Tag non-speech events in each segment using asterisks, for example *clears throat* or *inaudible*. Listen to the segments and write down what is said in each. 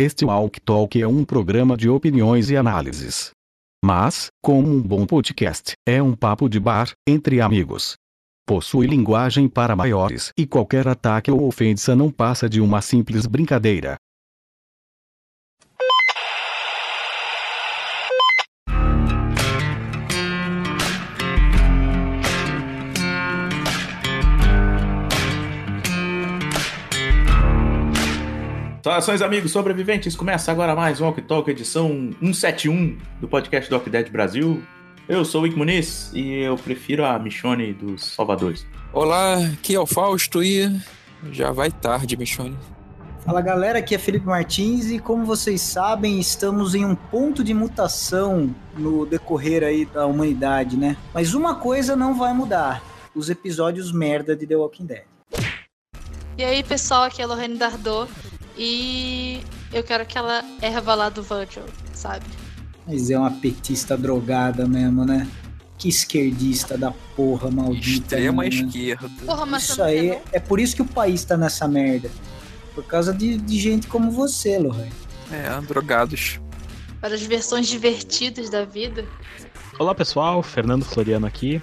Este Walk Talk é um programa de opiniões e análises. Mas, como um bom podcast, é um papo de bar, entre amigos. Possui linguagem para maiores e qualquer ataque ou ofensa não passa de uma simples brincadeira. Saudações, amigos sobreviventes! Começa agora mais um Walk Talk, edição 171 do podcast Doc Dead Brasil. Eu sou o Wick Muniz e eu prefiro a Michone dos Salvadores. Olá, aqui é o Fausto e já vai tarde, Michone. Fala galera, aqui é Felipe Martins e como vocês sabem, estamos em um ponto de mutação no decorrer aí da humanidade, né? Mas uma coisa não vai mudar: os episódios merda de The Walking Dead. E aí, pessoal, aqui é a Lorraine Dardot e eu quero aquela erva lá do Virgil, sabe? Mas é uma petista drogada mesmo, né? Que esquerdista da porra maldita. Extrema né? esquerda. Porra, mas Isso não aí, quer, é por isso que o país tá nessa merda. Por causa de, de gente como você, Lorraine. É, drogados. não? Para as versões divertidas da vida. Olá pessoal, Fernando Floriano aqui.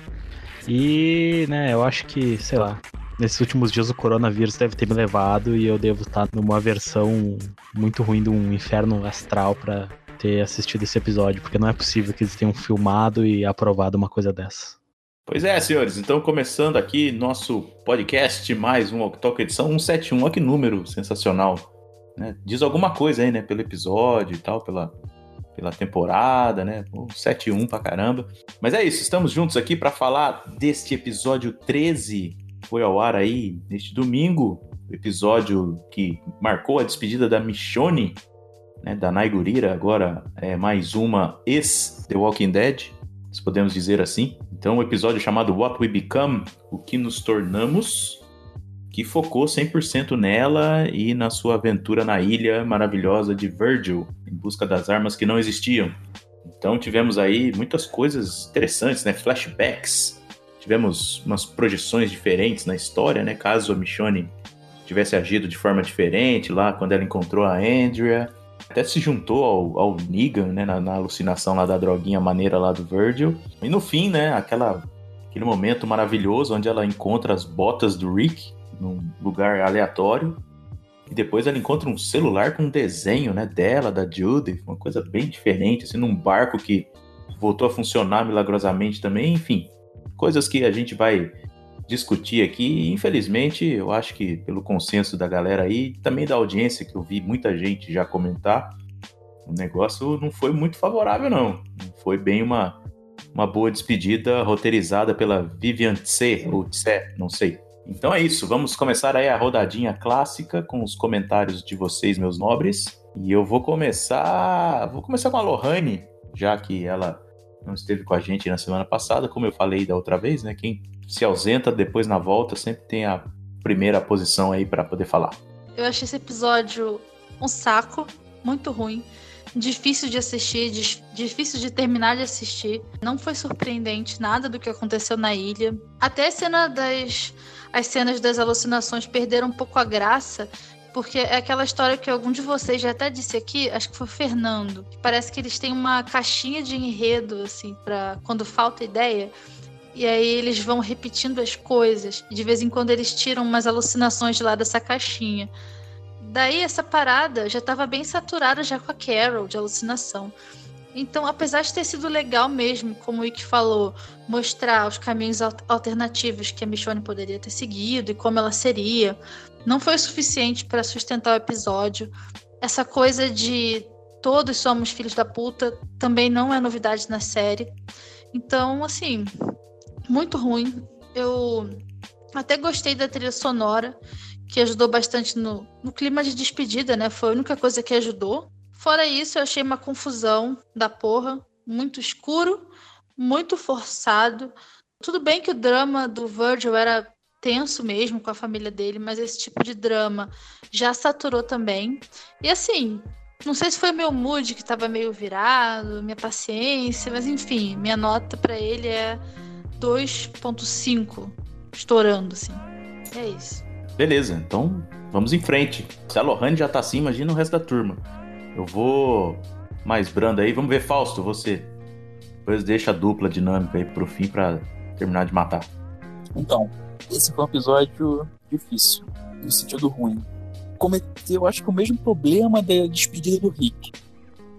E, né, eu acho que, sei lá, nesses últimos dias o coronavírus deve ter me levado e eu devo estar numa versão muito ruim de um inferno astral pra ter assistido esse episódio, porque não é possível que eles tenham filmado e aprovado uma coisa dessa. Pois é, senhores, então começando aqui nosso podcast, mais um Talk, edição 171. Olha que número sensacional. né? Diz alguma coisa aí, né? Pelo episódio e tal, pela, pela temporada, né? Pô, 71 pra caramba. Mas é isso, estamos juntos aqui para falar deste episódio 13 foi ao ar aí neste domingo, episódio que marcou a despedida da Michonne, né, da Naigurira, agora é mais uma ex-The Walking Dead, se podemos dizer assim. Então, o um episódio chamado What We Become, o que nos tornamos, que focou 100% nela e na sua aventura na ilha maravilhosa de Virgil, em busca das armas que não existiam. Então, tivemos aí muitas coisas interessantes, né, flashbacks, tivemos umas projeções diferentes na história, né? Caso a Michonne tivesse agido de forma diferente lá quando ela encontrou a Andrea. Até se juntou ao, ao Negan, né? Na, na, alucinação lá da droguinha maneira lá do Virgil. E no fim, né? Aquela, aquele momento maravilhoso onde ela encontra as botas do Rick num lugar aleatório. E depois ela encontra um celular com um desenho, né? Dela, da Judith. Uma coisa bem diferente, assim, num barco que voltou a funcionar milagrosamente também. Enfim, coisas que a gente vai discutir aqui. Infelizmente, eu acho que pelo consenso da galera aí, também da audiência, que eu vi muita gente já comentar, o negócio não foi muito favorável, não. Não foi bem uma, uma boa despedida roteirizada pela Vivian Tse, ou Tse, não sei. Então é isso, vamos começar aí a rodadinha clássica com os comentários de vocês, meus nobres. E eu vou começar. Vou começar com a Lohane, já que ela não esteve com a gente na semana passada, como eu falei da outra vez, né? Quem se ausenta depois na volta sempre tem a primeira posição aí para poder falar. Eu achei esse episódio um saco, muito ruim, difícil de assistir, difícil de terminar de assistir. Não foi surpreendente nada do que aconteceu na ilha. Até cena das as cenas das alucinações perderam um pouco a graça porque é aquela história que algum de vocês já até disse aqui, acho que foi o Fernando, que parece que eles têm uma caixinha de enredo, assim, para quando falta ideia. E aí eles vão repetindo as coisas. De vez em quando eles tiram umas alucinações de lá dessa caixinha. Daí essa parada já estava bem saturada já com a Carol de alucinação. Então, apesar de ter sido legal mesmo, como o Ike falou, mostrar os caminhos alternativos que a Michonne poderia ter seguido e como ela seria, não foi o suficiente para sustentar o episódio. Essa coisa de todos somos filhos da puta também não é novidade na série. Então, assim, muito ruim. Eu até gostei da trilha sonora, que ajudou bastante no, no clima de despedida, né? Foi a única coisa que ajudou. Fora isso, eu achei uma confusão da porra, muito escuro, muito forçado. Tudo bem que o drama do Virgil era tenso mesmo com a família dele, mas esse tipo de drama já saturou também. E assim, não sei se foi meu mood que estava meio virado, minha paciência, mas enfim, minha nota para ele é 2.5, estourando assim. É isso. Beleza, então vamos em frente. Se a Lohane já tá assim, imagina o resto da turma. Eu vou mais brando aí. Vamos ver, Fausto, você. Depois deixa a dupla dinâmica aí pro fim pra terminar de matar. Então, esse foi um episódio difícil, no sentido ruim. Cometeu, acho que, o mesmo problema da despedida do Rick.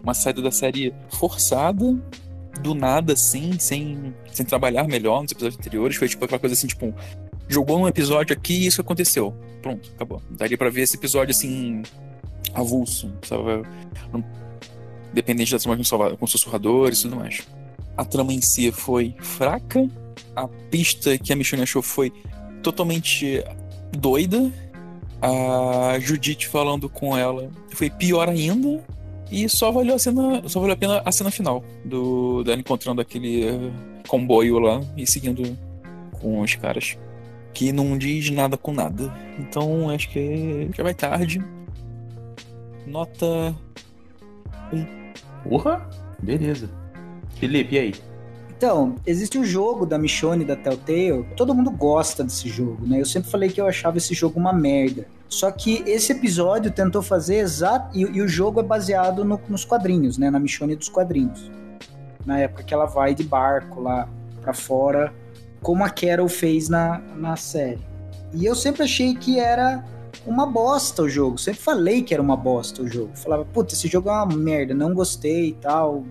Uma saída da série forçada, do nada, assim, sem, sem trabalhar melhor nos episódios anteriores. Foi tipo aquela coisa assim, tipo, jogou um episódio aqui e isso aconteceu. Pronto, acabou. Daria pra ver esse episódio assim, avulso, sabe? Dependente das imagens com sussurradores e tudo mais. A trama em si foi fraca. A pista que a Michonne achou foi totalmente doida. A Judith falando com ela foi pior ainda. E só valeu a cena, só valeu a pena a cena final do dela encontrando aquele uh, comboio lá e seguindo com os caras que não diz nada com nada. Então acho que já vai tarde. Nota 1. Porra! Beleza. Felipe, e aí? Então, existe o um jogo da Michonne da Telltale. Todo mundo gosta desse jogo, né? Eu sempre falei que eu achava esse jogo uma merda. Só que esse episódio tentou fazer exato. E, e o jogo é baseado no, nos quadrinhos, né? Na Michonne dos quadrinhos. Na época que ela vai de barco lá para fora, como a Carol fez na, na série. E eu sempre achei que era uma bosta o jogo. Sempre falei que era uma bosta o jogo. Falava, puta, esse jogo é uma merda, não gostei e tal,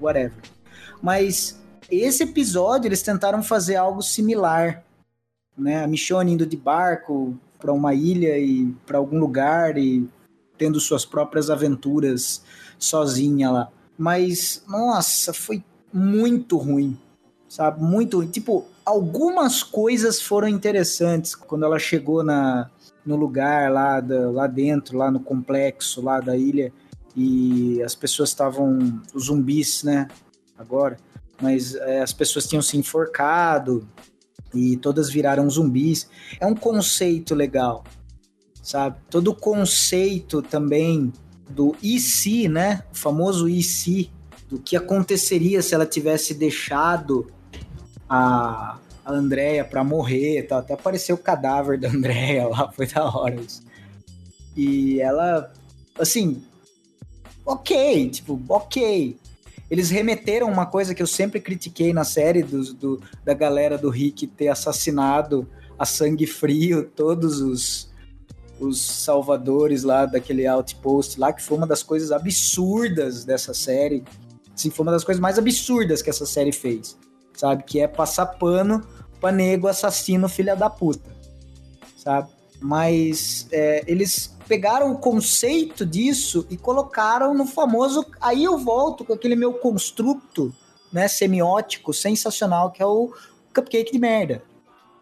whatever. Mas esse episódio eles tentaram fazer algo similar, né? A Michonne indo de barco para uma ilha e para algum lugar e tendo suas próprias aventuras sozinha lá. Mas nossa, foi muito ruim, sabe? Muito ruim. Tipo, algumas coisas foram interessantes quando ela chegou na no lugar lá, da, lá dentro, lá no complexo lá da ilha e as pessoas estavam os zumbis, né? Agora mas é, as pessoas tinham se enforcado e todas viraram zumbis. É um conceito legal, sabe? Todo o conceito também do e se, né? O famoso e se, do que aconteceria se ela tivesse deixado a, a Andrea para morrer, tal. até apareceu o cadáver da *laughs* Andrea lá, foi da hora isso. E ela, assim, ok, tipo, ok, eles remeteram uma coisa que eu sempre critiquei na série do, do, da galera do Rick ter assassinado a sangue frio todos os, os salvadores lá daquele outpost lá, que foi uma das coisas absurdas dessa série. Sim, foi uma das coisas mais absurdas que essa série fez, sabe? Que é passar pano pra nego assassino filha da puta, sabe? Mas é, eles pegaram o conceito disso e colocaram no famoso. Aí eu volto com aquele meu construto né, semiótico sensacional que é o cupcake de merda,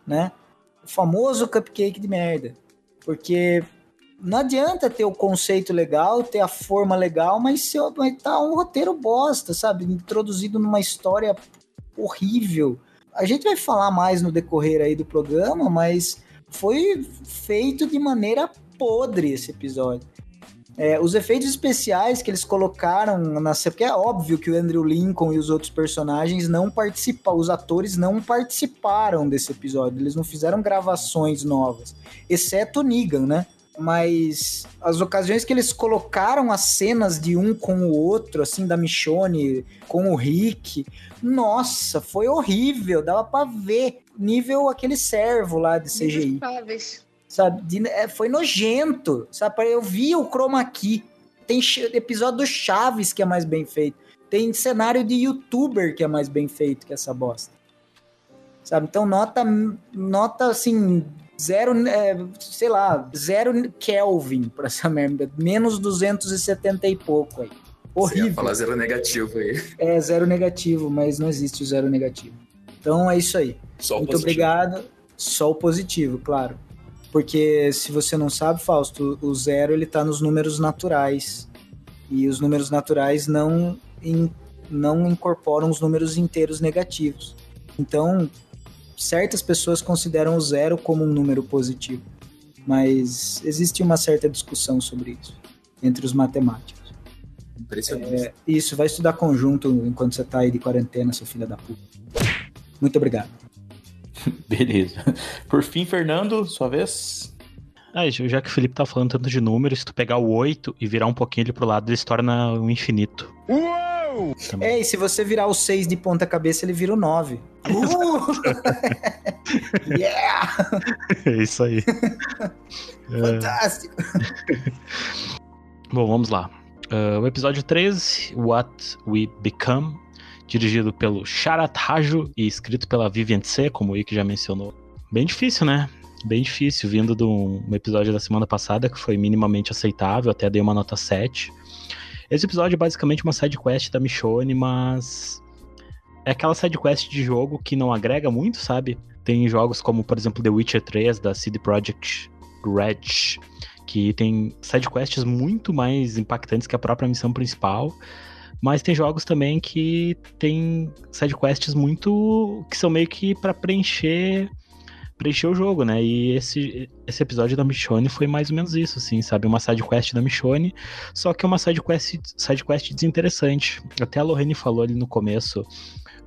né? O famoso cupcake de merda. Porque não adianta ter o conceito legal, ter a forma legal, mas se estar tá um roteiro bosta, sabe? Introduzido numa história horrível. A gente vai falar mais no decorrer aí do programa, mas foi feito de maneira podre esse episódio. É, os efeitos especiais que eles colocaram na porque é óbvio que o Andrew Lincoln e os outros personagens não participaram, os atores não participaram desse episódio, eles não fizeram gravações novas, exceto o Negan, né? Mas as ocasiões que eles colocaram as cenas de um com o outro, assim, da Michonne com o Rick, nossa, foi horrível, dava para ver nível aquele servo lá de CGI. Sabe? De, é, foi nojento, sabe? Eu vi o chroma key. Tem episódio do Chaves que é mais bem feito. Tem cenário de youtuber que é mais bem feito que essa bosta. Sabe? Então nota, nota assim, zero, é, sei lá, zero Kelvin pra essa merda. Menos 270 e pouco aí. Horrível. Você ia falar zero negativo aí. É, zero negativo, mas não existe o zero negativo. Então é isso aí. Só Muito positivo. obrigado. Só o positivo, claro. Porque se você não sabe, Fausto, o zero ele tá nos números naturais. E os números naturais não, in, não incorporam os números inteiros negativos. Então, certas pessoas consideram o zero como um número positivo. Mas existe uma certa discussão sobre isso entre os matemáticos. Impressionante. É, isso, vai estudar conjunto enquanto você tá aí de quarentena, seu filho da puta. Muito obrigado. *laughs* Beleza. Por fim, Fernando, sua vez. Ah, já que o Felipe tá falando tanto de números, se tu pegar o 8 e virar um pouquinho ele pro lado, ele se torna um infinito. Uou! É, e se você virar o 6 de ponta cabeça, ele vira o 9. Uh! *laughs* yeah! É isso aí. *laughs* Fantástico! *laughs* Bom, vamos lá. Uh, o episódio 13, What We Become, dirigido pelo Sharat Raju e escrito pela Vivian C, como o Ike já mencionou. Bem difícil, né? bem difícil, vindo de um, episódio da semana passada que foi minimamente aceitável, até dei uma nota 7. Esse episódio é basicamente uma side quest da Michonne, mas é aquela side quest de jogo que não agrega muito, sabe? Tem jogos como, por exemplo, The Witcher 3 da CD Projekt Red, que tem side quests muito mais impactantes que a própria missão principal. Mas tem jogos também que tem side quests muito que são meio que para preencher preencher o jogo, né? E esse, esse episódio da Michonne foi mais ou menos isso, assim, sabe? Uma side quest da Michonne, só que uma side quest, side quest desinteressante. Até a Lorraine falou ali no começo,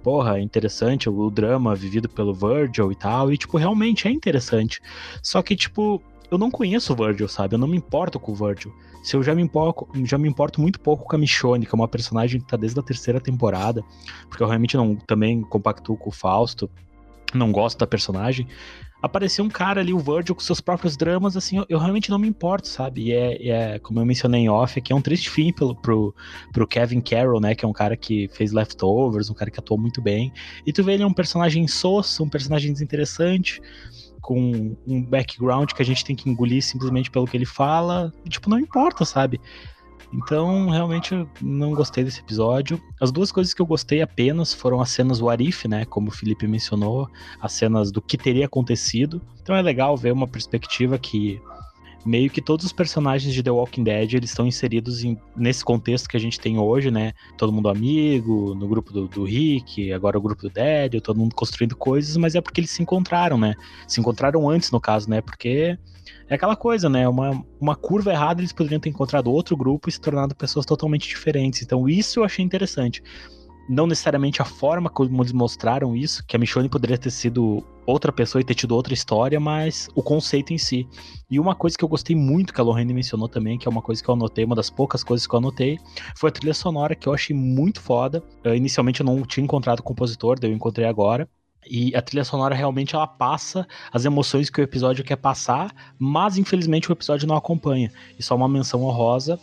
porra, interessante o, o drama vivido pelo Virgil e tal, e, tipo, realmente é interessante. Só que, tipo, eu não conheço o Virgil, sabe? Eu não me importo com o Virgil. Se eu já me importo, já me importo muito pouco com a Michonne, que é uma personagem que tá desde a terceira temporada, porque eu realmente não também compactuo com o Fausto não gosto da personagem, apareceu um cara ali, o Virgil, com seus próprios dramas, assim, eu, eu realmente não me importo, sabe? E é, é, como eu mencionei em off, aqui é um triste fim pelo, pro, pro Kevin Carroll, né? Que é um cara que fez Leftovers, um cara que atuou muito bem. E tu vê ele é um personagem soço, um personagem desinteressante, com um background que a gente tem que engolir simplesmente pelo que ele fala. E, tipo, não importa, sabe? Então, realmente, não gostei desse episódio. As duas coisas que eu gostei apenas foram as cenas do Arif, né? Como o Felipe mencionou, as cenas do que teria acontecido. Então é legal ver uma perspectiva que meio que todos os personagens de The Walking Dead eles estão inseridos em, nesse contexto que a gente tem hoje, né? Todo mundo amigo, no grupo do, do Rick, agora o grupo do Dead, todo mundo construindo coisas, mas é porque eles se encontraram, né? Se encontraram antes, no caso, né? Porque é aquela coisa, né? Uma, uma curva errada, eles poderiam ter encontrado outro grupo e se tornado pessoas totalmente diferentes. Então, isso eu achei interessante. Não necessariamente a forma como eles mostraram isso, que a Michonne poderia ter sido outra pessoa e ter tido outra história, mas o conceito em si. E uma coisa que eu gostei muito, que a Lorraine mencionou também, que é uma coisa que eu anotei, uma das poucas coisas que eu anotei, foi a trilha sonora, que eu achei muito foda. Uh, inicialmente eu não tinha encontrado o compositor, daí eu encontrei agora. E a trilha sonora realmente ela passa as emoções que o episódio quer passar, mas infelizmente o episódio não acompanha. E só uma menção honrosa.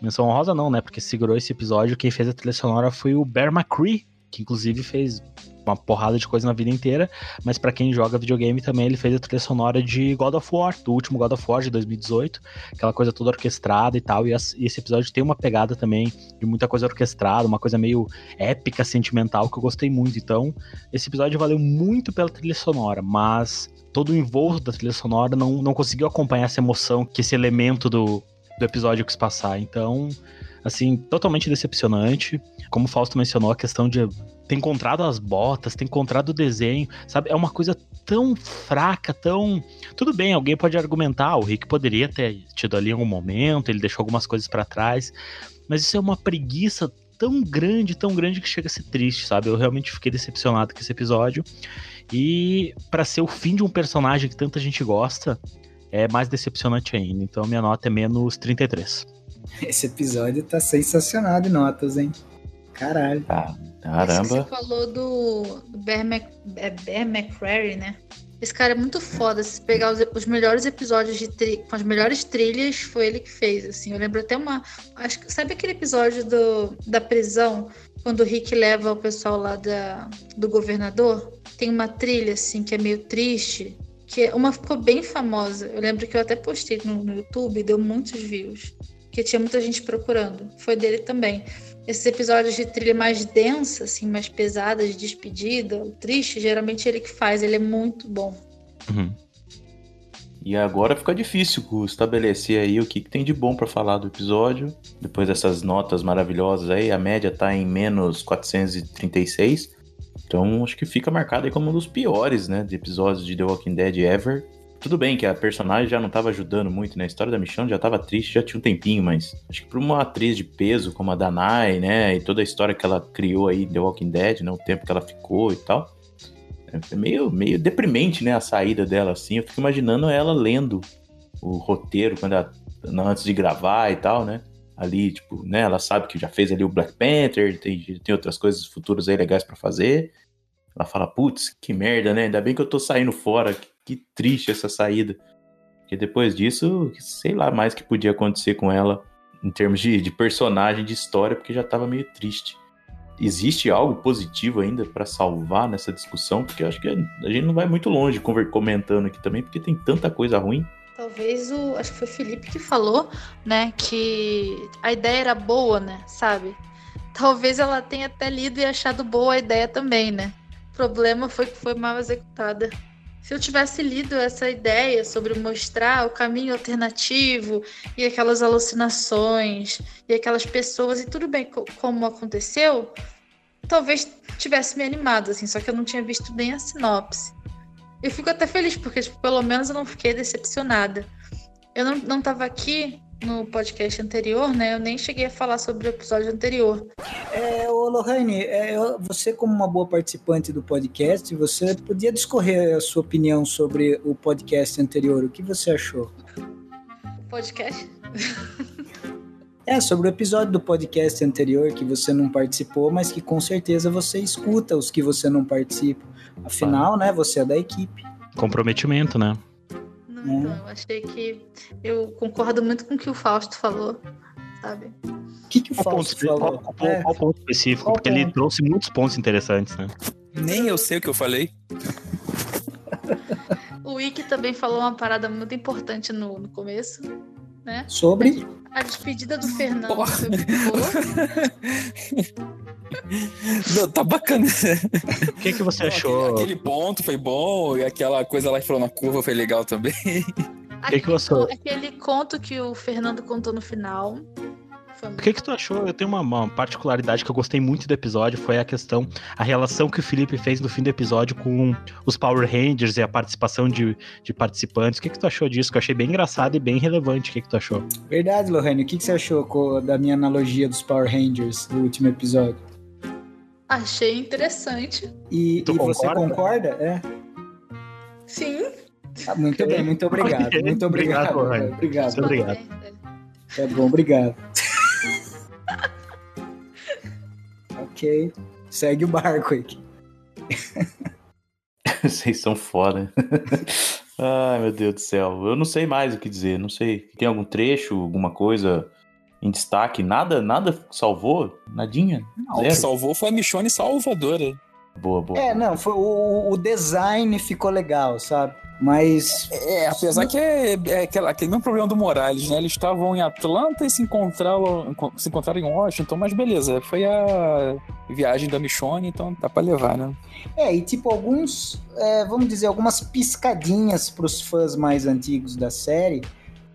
Menção honrosa não, né? Porque segurou esse episódio, quem fez a trilha sonora foi o Bear McCree, que inclusive fez uma porrada de coisa na vida inteira, mas para quem joga videogame também ele fez a trilha sonora de God of War, do último God of War de 2018, aquela coisa toda orquestrada e tal, e esse episódio tem uma pegada também de muita coisa orquestrada, uma coisa meio épica, sentimental, que eu gostei muito, então esse episódio valeu muito pela trilha sonora, mas todo o envolto da trilha sonora não, não conseguiu acompanhar essa emoção que esse elemento do, do episódio quis passar, então assim, totalmente decepcionante. Como o Fausto mencionou, a questão de ter encontrado as botas, ter encontrado o desenho, sabe? É uma coisa tão fraca, tão. Tudo bem, alguém pode argumentar, o Rick poderia ter tido ali algum momento, ele deixou algumas coisas para trás, mas isso é uma preguiça tão grande, tão grande que chega a ser triste, sabe? Eu realmente fiquei decepcionado com esse episódio. E para ser o fim de um personagem que tanta gente gosta, é mais decepcionante ainda. Então minha nota é menos 33. *laughs* Esse episódio tá sensacional de notas, hein? Caralho. Ah, caramba. Você falou do, Bear, Mac, é Bear McCrary, né? Esse cara é muito foda. Se pegar os, os melhores episódios de tri, com as melhores trilhas, foi ele que fez. Assim, eu lembro até uma. Acho que sabe aquele episódio do, da prisão quando o Rick leva o pessoal lá da, do governador? Tem uma trilha assim que é meio triste. Que uma ficou bem famosa. Eu lembro que eu até postei no, no YouTube, deu muitos views que tinha muita gente procurando. Foi dele também. Esses episódios de trilha mais densa, assim, mais pesada, de despedida, triste, geralmente é ele que faz, ele é muito bom. Uhum. E agora fica difícil estabelecer aí o que, que tem de bom para falar do episódio. Depois dessas notas maravilhosas aí, a média tá em menos 436. Então acho que fica marcado aí como um dos piores, né, de episódios de The Walking Dead ever. Tudo bem que a personagem já não estava ajudando muito, né? A história da Michonne já estava triste, já tinha um tempinho, mas acho que para uma atriz de peso como a Danai, né? E toda a história que ela criou aí The Walking Dead, né? O tempo que ela ficou e tal. É meio, meio deprimente, né? A saída dela, assim. Eu fico imaginando ela lendo o roteiro quando ela, antes de gravar e tal, né? Ali, tipo, né? Ela sabe que já fez ali o Black Panther, tem, tem outras coisas futuras aí legais para fazer. Ela fala, putz, que merda, né? Ainda bem que eu tô saindo fora. Que, triste essa saída. Porque depois disso, sei lá mais que podia acontecer com ela em termos de, de personagem, de história, porque já tava meio triste. Existe algo positivo ainda para salvar nessa discussão? Porque eu acho que a gente não vai muito longe comentando aqui também, porque tem tanta coisa ruim. Talvez o. Acho que foi o Felipe que falou, né? Que a ideia era boa, né? Sabe? Talvez ela tenha até lido e achado boa a ideia também, né? O problema foi que foi mal executada. Se eu tivesse lido essa ideia sobre mostrar o caminho alternativo e aquelas alucinações e aquelas pessoas e tudo bem como aconteceu, talvez tivesse me animado, assim, só que eu não tinha visto nem a sinopse. Eu fico até feliz, porque tipo, pelo menos eu não fiquei decepcionada. Eu não, não tava aqui no podcast anterior, né? Eu nem cheguei a falar sobre o episódio anterior. É, ô Lohane, é, você como uma boa participante do podcast, você podia discorrer a sua opinião sobre o podcast anterior. O que você achou? Podcast? É, sobre o episódio do podcast anterior que você não participou, mas que com certeza você escuta os que você não participa. Afinal, né, você é da equipe. Comprometimento, né? Então, achei que eu concordo muito com o que o Fausto falou, sabe? O que, que o Fausto ponto, falou? Qual, qual, é. qual ponto específico? Qual porque ponto? ele trouxe muitos pontos interessantes, né? Nem eu sei o que eu falei. o Wiki também falou uma parada muito importante no, no começo, né? Sobre? A, despedida do Fernando Porra. *laughs* Não, tá bacana. O que, que você achou? Aquele, aquele, ponto foi bom, e aquela coisa lá que falou na curva foi legal também. *laughs* O que, que você... Aquele conto que o Fernando contou no final o que que tu achou? Eu tenho uma, uma, particularidade que eu gostei muito do episódio, foi a questão, a relação que o Felipe fez no fim do episódio com os Power Rangers e a participação de, de participantes. O que que tu achou disso? Que eu achei bem engraçado e bem relevante. O que que tu achou? Verdade, Lohane. O que que você achou da minha analogia dos Power Rangers do último episódio? Achei interessante. E, e você concorda? É. Sim. Ah, muito bem, muito obrigado. *laughs* Muito obrigado. Obrigado. Obrigado. obrigado. É bom, obrigado. Ok. Segue o barco aí. *laughs* Vocês são foda. *laughs* Ai, meu Deus do céu. Eu não sei mais o que dizer. Não sei. Tem algum trecho, alguma coisa em destaque? Nada, nada salvou? Nadinha? Não, o que salvou foi a Michonne salvadora. Boa, boa. É, não, foi, o, o design ficou legal, sabe? Mas. É, é apesar que é, é aquele, aquele mesmo problema do Morales, né? Eles estavam em Atlanta e se encontraram, se encontraram em Washington, mas beleza, foi a viagem da Michonne, então dá pra levar, né? É, e tipo, alguns, é, vamos dizer, algumas piscadinhas pros fãs mais antigos da série,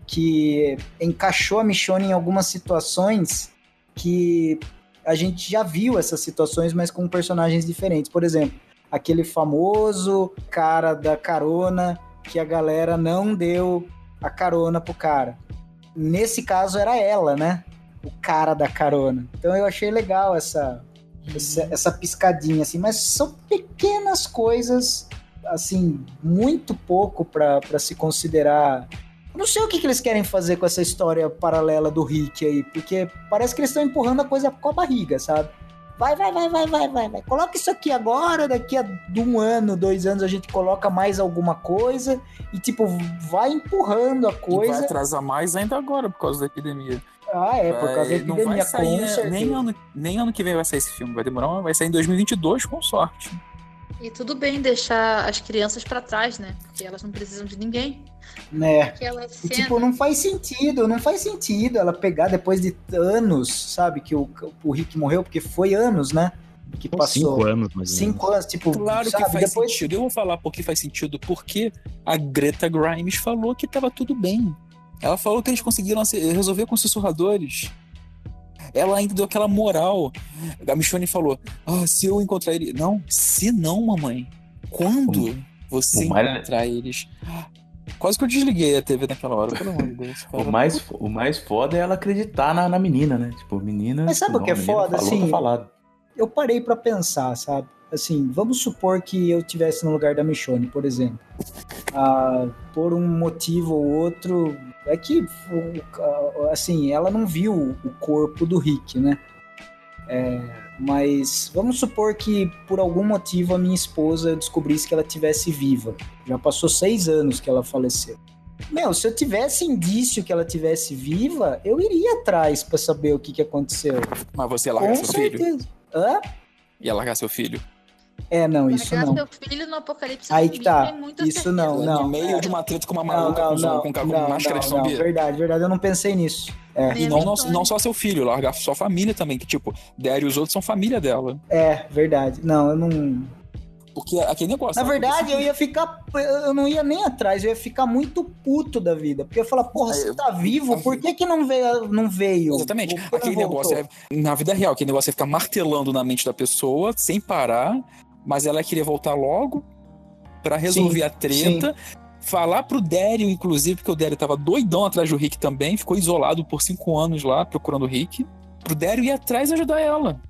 que encaixou a Michonne em algumas situações que a gente já viu essas situações, mas com personagens diferentes. Por exemplo, aquele famoso cara da carona que a galera não deu a carona pro cara. Nesse caso era ela, né? O cara da carona. Então eu achei legal essa, essa, essa piscadinha, assim, mas são pequenas coisas, assim, muito pouco para se considerar. não sei o que, que eles querem fazer com essa história paralela do Rick aí, porque parece que eles estão empurrando a coisa com a barriga, sabe? Vai, vai, vai, vai, vai, vai, vai. Coloca isso aqui agora, daqui a um ano, dois anos a gente coloca mais alguma coisa e, tipo, vai empurrando a coisa. E vai atrasar mais ainda agora por causa da epidemia. Ah, é, por causa da epidemia, não vai sair, nem ano, nem ano que vem vai sair esse filme, vai demorar, vai sair em 2022 com sorte. E tudo bem deixar as crianças para trás, né? Porque elas não precisam de ninguém. Né? E, tipo, não faz sentido, não faz sentido ela pegar depois de anos, sabe, que o, o Rick morreu, porque foi anos, né? Que passou. Cinco anos, mais Cinco anos, tipo. Claro sabe, que faz depois... sentido. Eu vou falar porque faz sentido. Porque a Greta Grimes falou que tava tudo bem. Ela falou que eles conseguiram resolver com os sussurradores. Ela ainda deu aquela moral. A Michonne falou: Ah, se eu encontrar ele. Não, se não, mamãe. Quando você encontrar eles. Quase que eu desliguei a TV naquela hora, pelo amor de Deus. *laughs* o, mais, o mais foda é ela acreditar na, na menina, né? Tipo, menina. Mas sabe o que é foda? Falou, assim, tá eu parei para pensar, sabe? Assim, vamos supor que eu tivesse no lugar da Michonne, por exemplo. Ah, por um motivo ou outro, é que, assim, ela não viu o corpo do Rick, né? É, mas vamos supor que por algum motivo a minha esposa descobrisse que ela tivesse viva. Já passou seis anos que ela faleceu. Meu, se eu tivesse indício que ela tivesse viva, eu iria atrás pra saber o que, que aconteceu. Mas você ia largar Com seu filho? certeza. Hã? Ia largar seu filho? É, não, isso Largar não. seu filho no apocalipse Aí que tá. Isso não, não. no meio de uma treta com uma Não, maluca não, com, não, com, com, não, máscara de não, não, verdade, verdade, eu não pensei nisso. É, E não, não, não só seu filho, largar sua família também, que tipo, Der e os outros são família dela. é, verdade. Não, eu não. Porque aquele negócio. Na verdade, eu ia ficar. Eu não ia nem atrás, eu ia ficar muito puto da vida. Porque eu ia falar, porra, É, você tá vivo, por que, que não veio? Não veio? Exatamente. Aquele negócio é, na vida real, aquele negócio é ficar martelando na mente da pessoa sem parar, mas ela queria voltar logo pra resolver Sim, a treta. Falar pro Dério, inclusive, porque o Dério tava doidão atrás do Rick também, ficou isolado por cinco anos lá procurando o Rick. Pro Dério ir atrás e ajudar ela.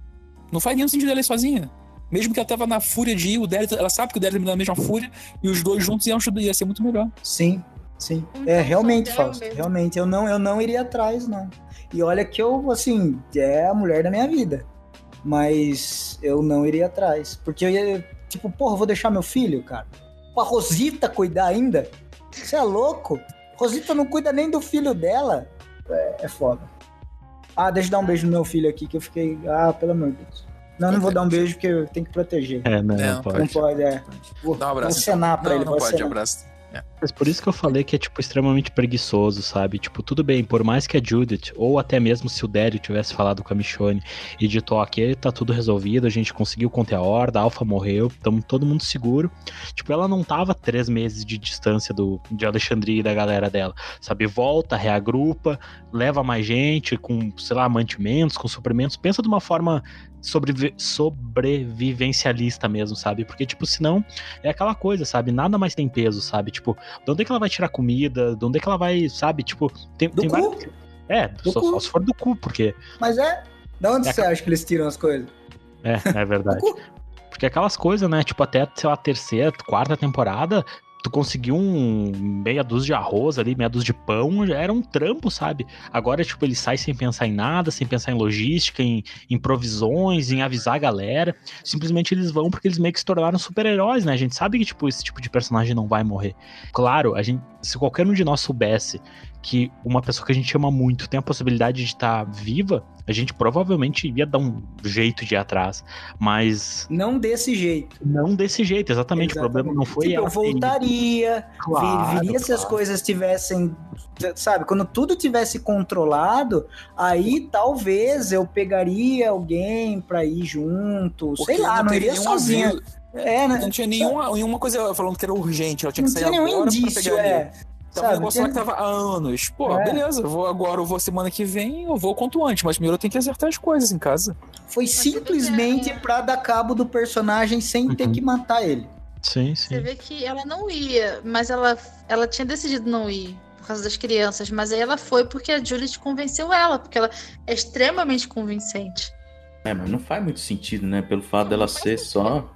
Não faz nenhum sentido ela ir sozinha. Mesmo que ela tava na fúria de ir, o Dério, ela sabe que o Dério tá na mesma fúria, e os dois juntos iam ajudar, ia ser muito melhor. Sim, sim. Então, É, realmente, deu Fausto. mesmo. Realmente, eu não, eu não iria atrás, não. E olha que eu, assim, é a mulher da minha vida. Mas eu não iria atrás. Porque eu ia, tipo, porra, vou deixar meu filho, cara. Pra Rosita cuidar ainda? Você é louco? Rosita não cuida nem do filho dela. É, é foda. Ah, deixa eu dar um beijo no meu filho aqui, que eu fiquei. Ah, pelo amor de Deus. Não, não vou dar um beijo porque eu tenho que proteger. É, não, É, não pode. Não pode, é. Vou, Dá um abraço, vou cenar pra Não, ele, não pode, acenar. abraço. Mas por isso que eu falei que é, tipo, extremamente preguiçoso, sabe? Tipo, tudo bem, por mais que a Judith, ou até mesmo se o Dario tivesse falado com a Michonne e dito, ó, aqui tá tudo resolvido, a gente conseguiu conter a horda, a Alpha morreu, tamo todo mundo seguro. Tipo, ela não tava três meses de distância do, de Alexandria e da galera dela, sabe? Volta, reagrupa, leva mais gente com, sei lá, mantimentos, com suprimentos. Pensa de uma forma sobrevi- sobrevivencialista mesmo, sabe? Porque, tipo, senão é aquela coisa, sabe? Nada mais tem peso, sabe? Tipo, de onde é que ela vai tirar comida? De onde é que ela vai, sabe? Tipo, tem, Do tem cu? vários- É, Do só, cu. só se for do cu, porque. Mas é. Da onde É, você acha que eles tiram as coisas? É, é *laughs* verdade. Porque aquelas coisas, né? Tipo, até, sei lá, terceira, quarta temporada, tu conseguiu um meia dúzia de arroz ali, meia dúzia de pão, já era um trampo, sabe? Agora, tipo, ele sai sem pensar em nada, sem pensar em logística, em, em provisões, em avisar a galera. Simplesmente eles vão porque eles meio que se tornaram super-heróis, né? A gente sabe que, tipo, esse tipo de personagem não vai morrer. Claro, a gente, se qualquer um de nós soubesse que uma pessoa que a gente ama muito tem a possibilidade de estar viva, a gente provavelmente ia dar um jeito de ir atrás. Mas Não desse jeito. não desse jeito, exatamente. O problema não foi tipo, ela eu voltaria, Claro, vir- viria se as claro. coisas tivessem. Sabe, quando tudo tivesse controlado, aí talvez eu pegaria alguém pra ir junto. Porque sei lá, não, teria iria aviso, É, né? Não tinha nenhuma, nenhuma coisa falando que era urgente, ela tinha Não que tinha sair nenhum pra indício, pegar é. Tava um Sabe, negócio lá que tava há anos. Pô, É. beleza, eu vou agora, eu vou semana que vem, eu vou quanto antes, mas primeiro eu tenho que acertar as coisas em casa. Foi você que simplesmente é- pra dar cabo do personagem sem ter Uhum. que matar ele. Sim, Você sim. vê que ela não ia, mas ela, ela tinha decidido não ir por causa das crianças, mas aí ela foi porque a Juliet convenceu ela, porque ela é extremamente convincente. É, mas não faz muito sentido, né? Pelo fato dela ser só.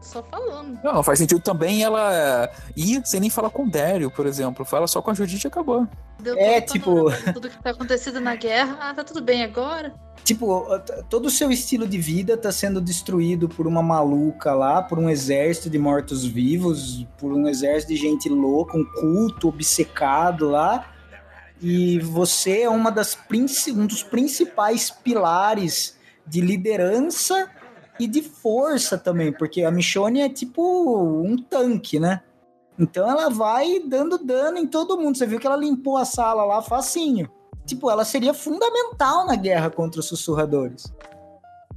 Só falando. Não, faz sentido também ela é, ir sem nem falar com o Dério, por exemplo. Fala só com a Judite e acabou. Deu É, tipo- Tudo que tá acontecido na guerra. Ah, tá tudo bem agora. Tipo, todo o seu estilo de vida tá sendo destruído por uma maluca lá, por um exército de mortos-vivos, por um exército de gente louca, um culto obcecado lá. E você é uma das princi- um dos principais pilares de liderança e de força também, porque a Michonne é tipo um tanque, né? Então ela vai dando dano em todo mundo. Você viu que ela limpou a sala lá facinho. Tipo, ela seria fundamental na guerra contra os sussurradores.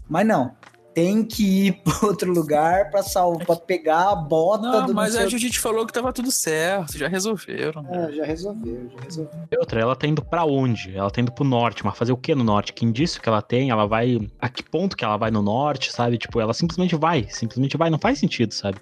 Mas não. Tem que ir *laughs* para outro lugar para salvar, para pegar a bota Não, do mas não a Judite falou que tava tudo certo, já resolveram. É, já resolveu, já resolveu. E outra, ela tá indo pra onde? Ela tá indo pro norte, mas fazer o que no norte? Que indício que ela tem? Ela vai. A que ponto que ela vai no norte, sabe? Tipo, ela simplesmente vai, simplesmente vai. Não faz sentido, sabe?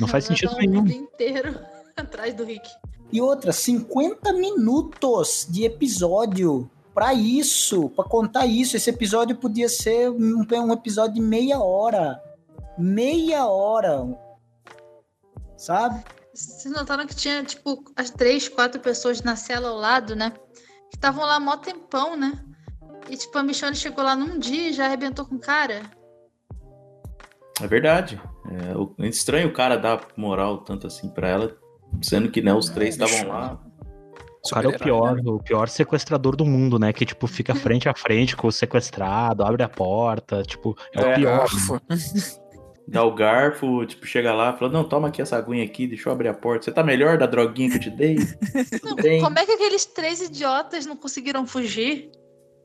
Não faz Ela sentido tá o nenhum. mundo inteiro *laughs* atrás do Rick. E outra, 50 minutos de episódio pra isso, pra contar isso. Esse episódio podia ser um, um episódio de meia hora. meia hora. Sabe? Vocês notaram que tinha, tipo, as três, quatro pessoas na cela ao lado, né? Que estavam lá mó tempão, né? E, tipo, a Michonne chegou lá num dia e já arrebentou com o cara. É verdade. É, o- é estranho o cara dar moral tanto assim pra ela, sendo que né, os três É, estavam bicho. lá. O cara é o pior, o pior sequestrador do mundo, né? Que, tipo, fica frente a frente com o sequestrado, abre a porta, tipo, é, o É, pior. garfo. *laughs* Dá o garfo, tipo, chega lá, fala, não, toma aqui essa aguinha aqui, deixa eu abrir a porta. Você tá melhor da droguinha que eu te dei? *laughs* Não, como é que aqueles três idiotas não conseguiram fugir?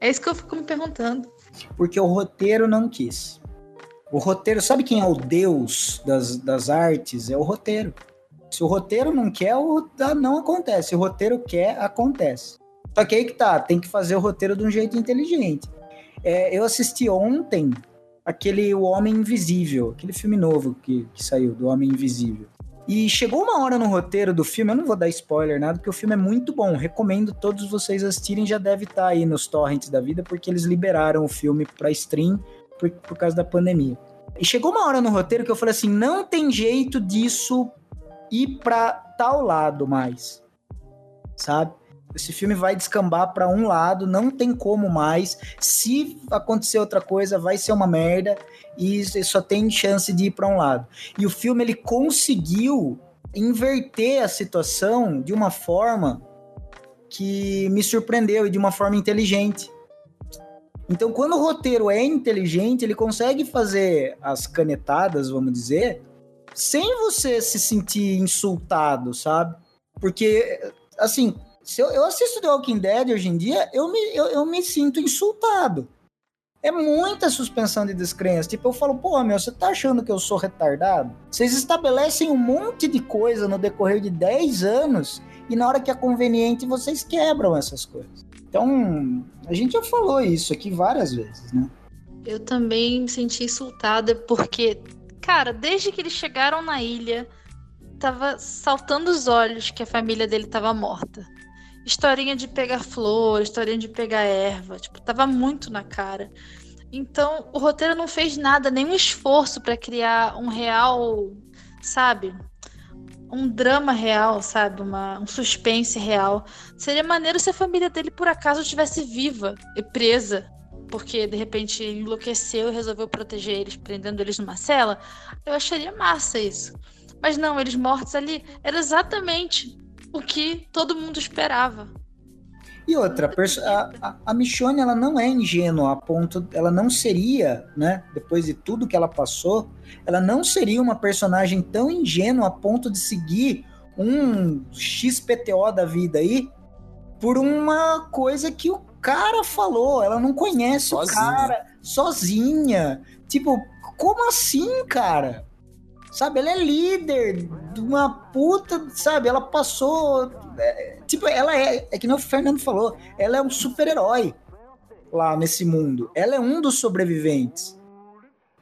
É isso que eu fico me perguntando. Porque o roteiro não quis. O roteiro, sabe quem é o deus das, das artes? É o roteiro. Se o roteiro não quer, tá, não acontece. Se o roteiro quer, acontece. Só que aí que tá, tem que fazer o roteiro de um jeito inteligente. É, eu assisti ontem aquele O Homem Invisível, aquele filme novo que, que saiu, do Homem Invisível. E chegou uma hora no roteiro do filme, eu não vou dar spoiler nada, porque o filme é muito bom. Recomendo todos vocês assistirem, já deve estar aí nos torrents da vida, porque eles liberaram o filme pra stream por, por causa da pandemia. E chegou uma hora no roteiro que eu falei assim: não tem jeito disso ir pra tal lado mais. Sabe? Esse filme vai descambar pra um lado, não tem como mais. Se acontecer outra coisa, vai ser uma merda e só tem chance de ir pra um lado. E o filme ele conseguiu inverter a situação de uma forma que me surpreendeu e de uma forma inteligente. Então, quando o roteiro é inteligente, ele consegue fazer as canetadas, vamos dizer, sem você se sentir insultado, sabe? Porque, assim, se eu, eu assisto The Walking Dead hoje em dia, eu me, eu, eu me sinto insultado. É muita suspensão de descrença. Tipo, eu falo, pô, meu, você tá achando que eu sou retardado? Vocês estabelecem um monte de coisa no decorrer de 10 anos e na hora que é conveniente vocês quebram essas coisas. Então, a gente já falou isso aqui várias vezes, né? Eu também me senti insultada porque, cara, desde que eles chegaram na ilha, tava saltando os olhos que a família dele tava morta. Historinha de pegar flor, historinha de pegar erva, tipo, tava muito na cara. Então, o roteiro não fez nada, nenhum esforço pra criar um real, sabe? Um drama real, sabe? Uma, um suspense real. Seria maneiro se a família dele por acaso estivesse viva e presa porque de repente enlouqueceu e resolveu proteger eles, prendendo eles numa cela, eu acharia massa isso. Mas não, eles mortos ali era exatamente o que todo mundo esperava. E outra, a, a Michonne, ela não é ingênua a ponto, ela não seria, né, depois de tudo que ela passou, ela não seria uma personagem tão ingênua a ponto de seguir um XPTO da vida aí por uma coisa que o cara falou, ela não conhece Sozinha. o cara, sozinha. Tipo, como assim, cara? Sabe, ela é líder de uma puta, sabe? Ela passou. é, tipo, ela é. É que nem o Fernando falou, ela é um super-herói lá nesse mundo. Ela é um dos sobreviventes.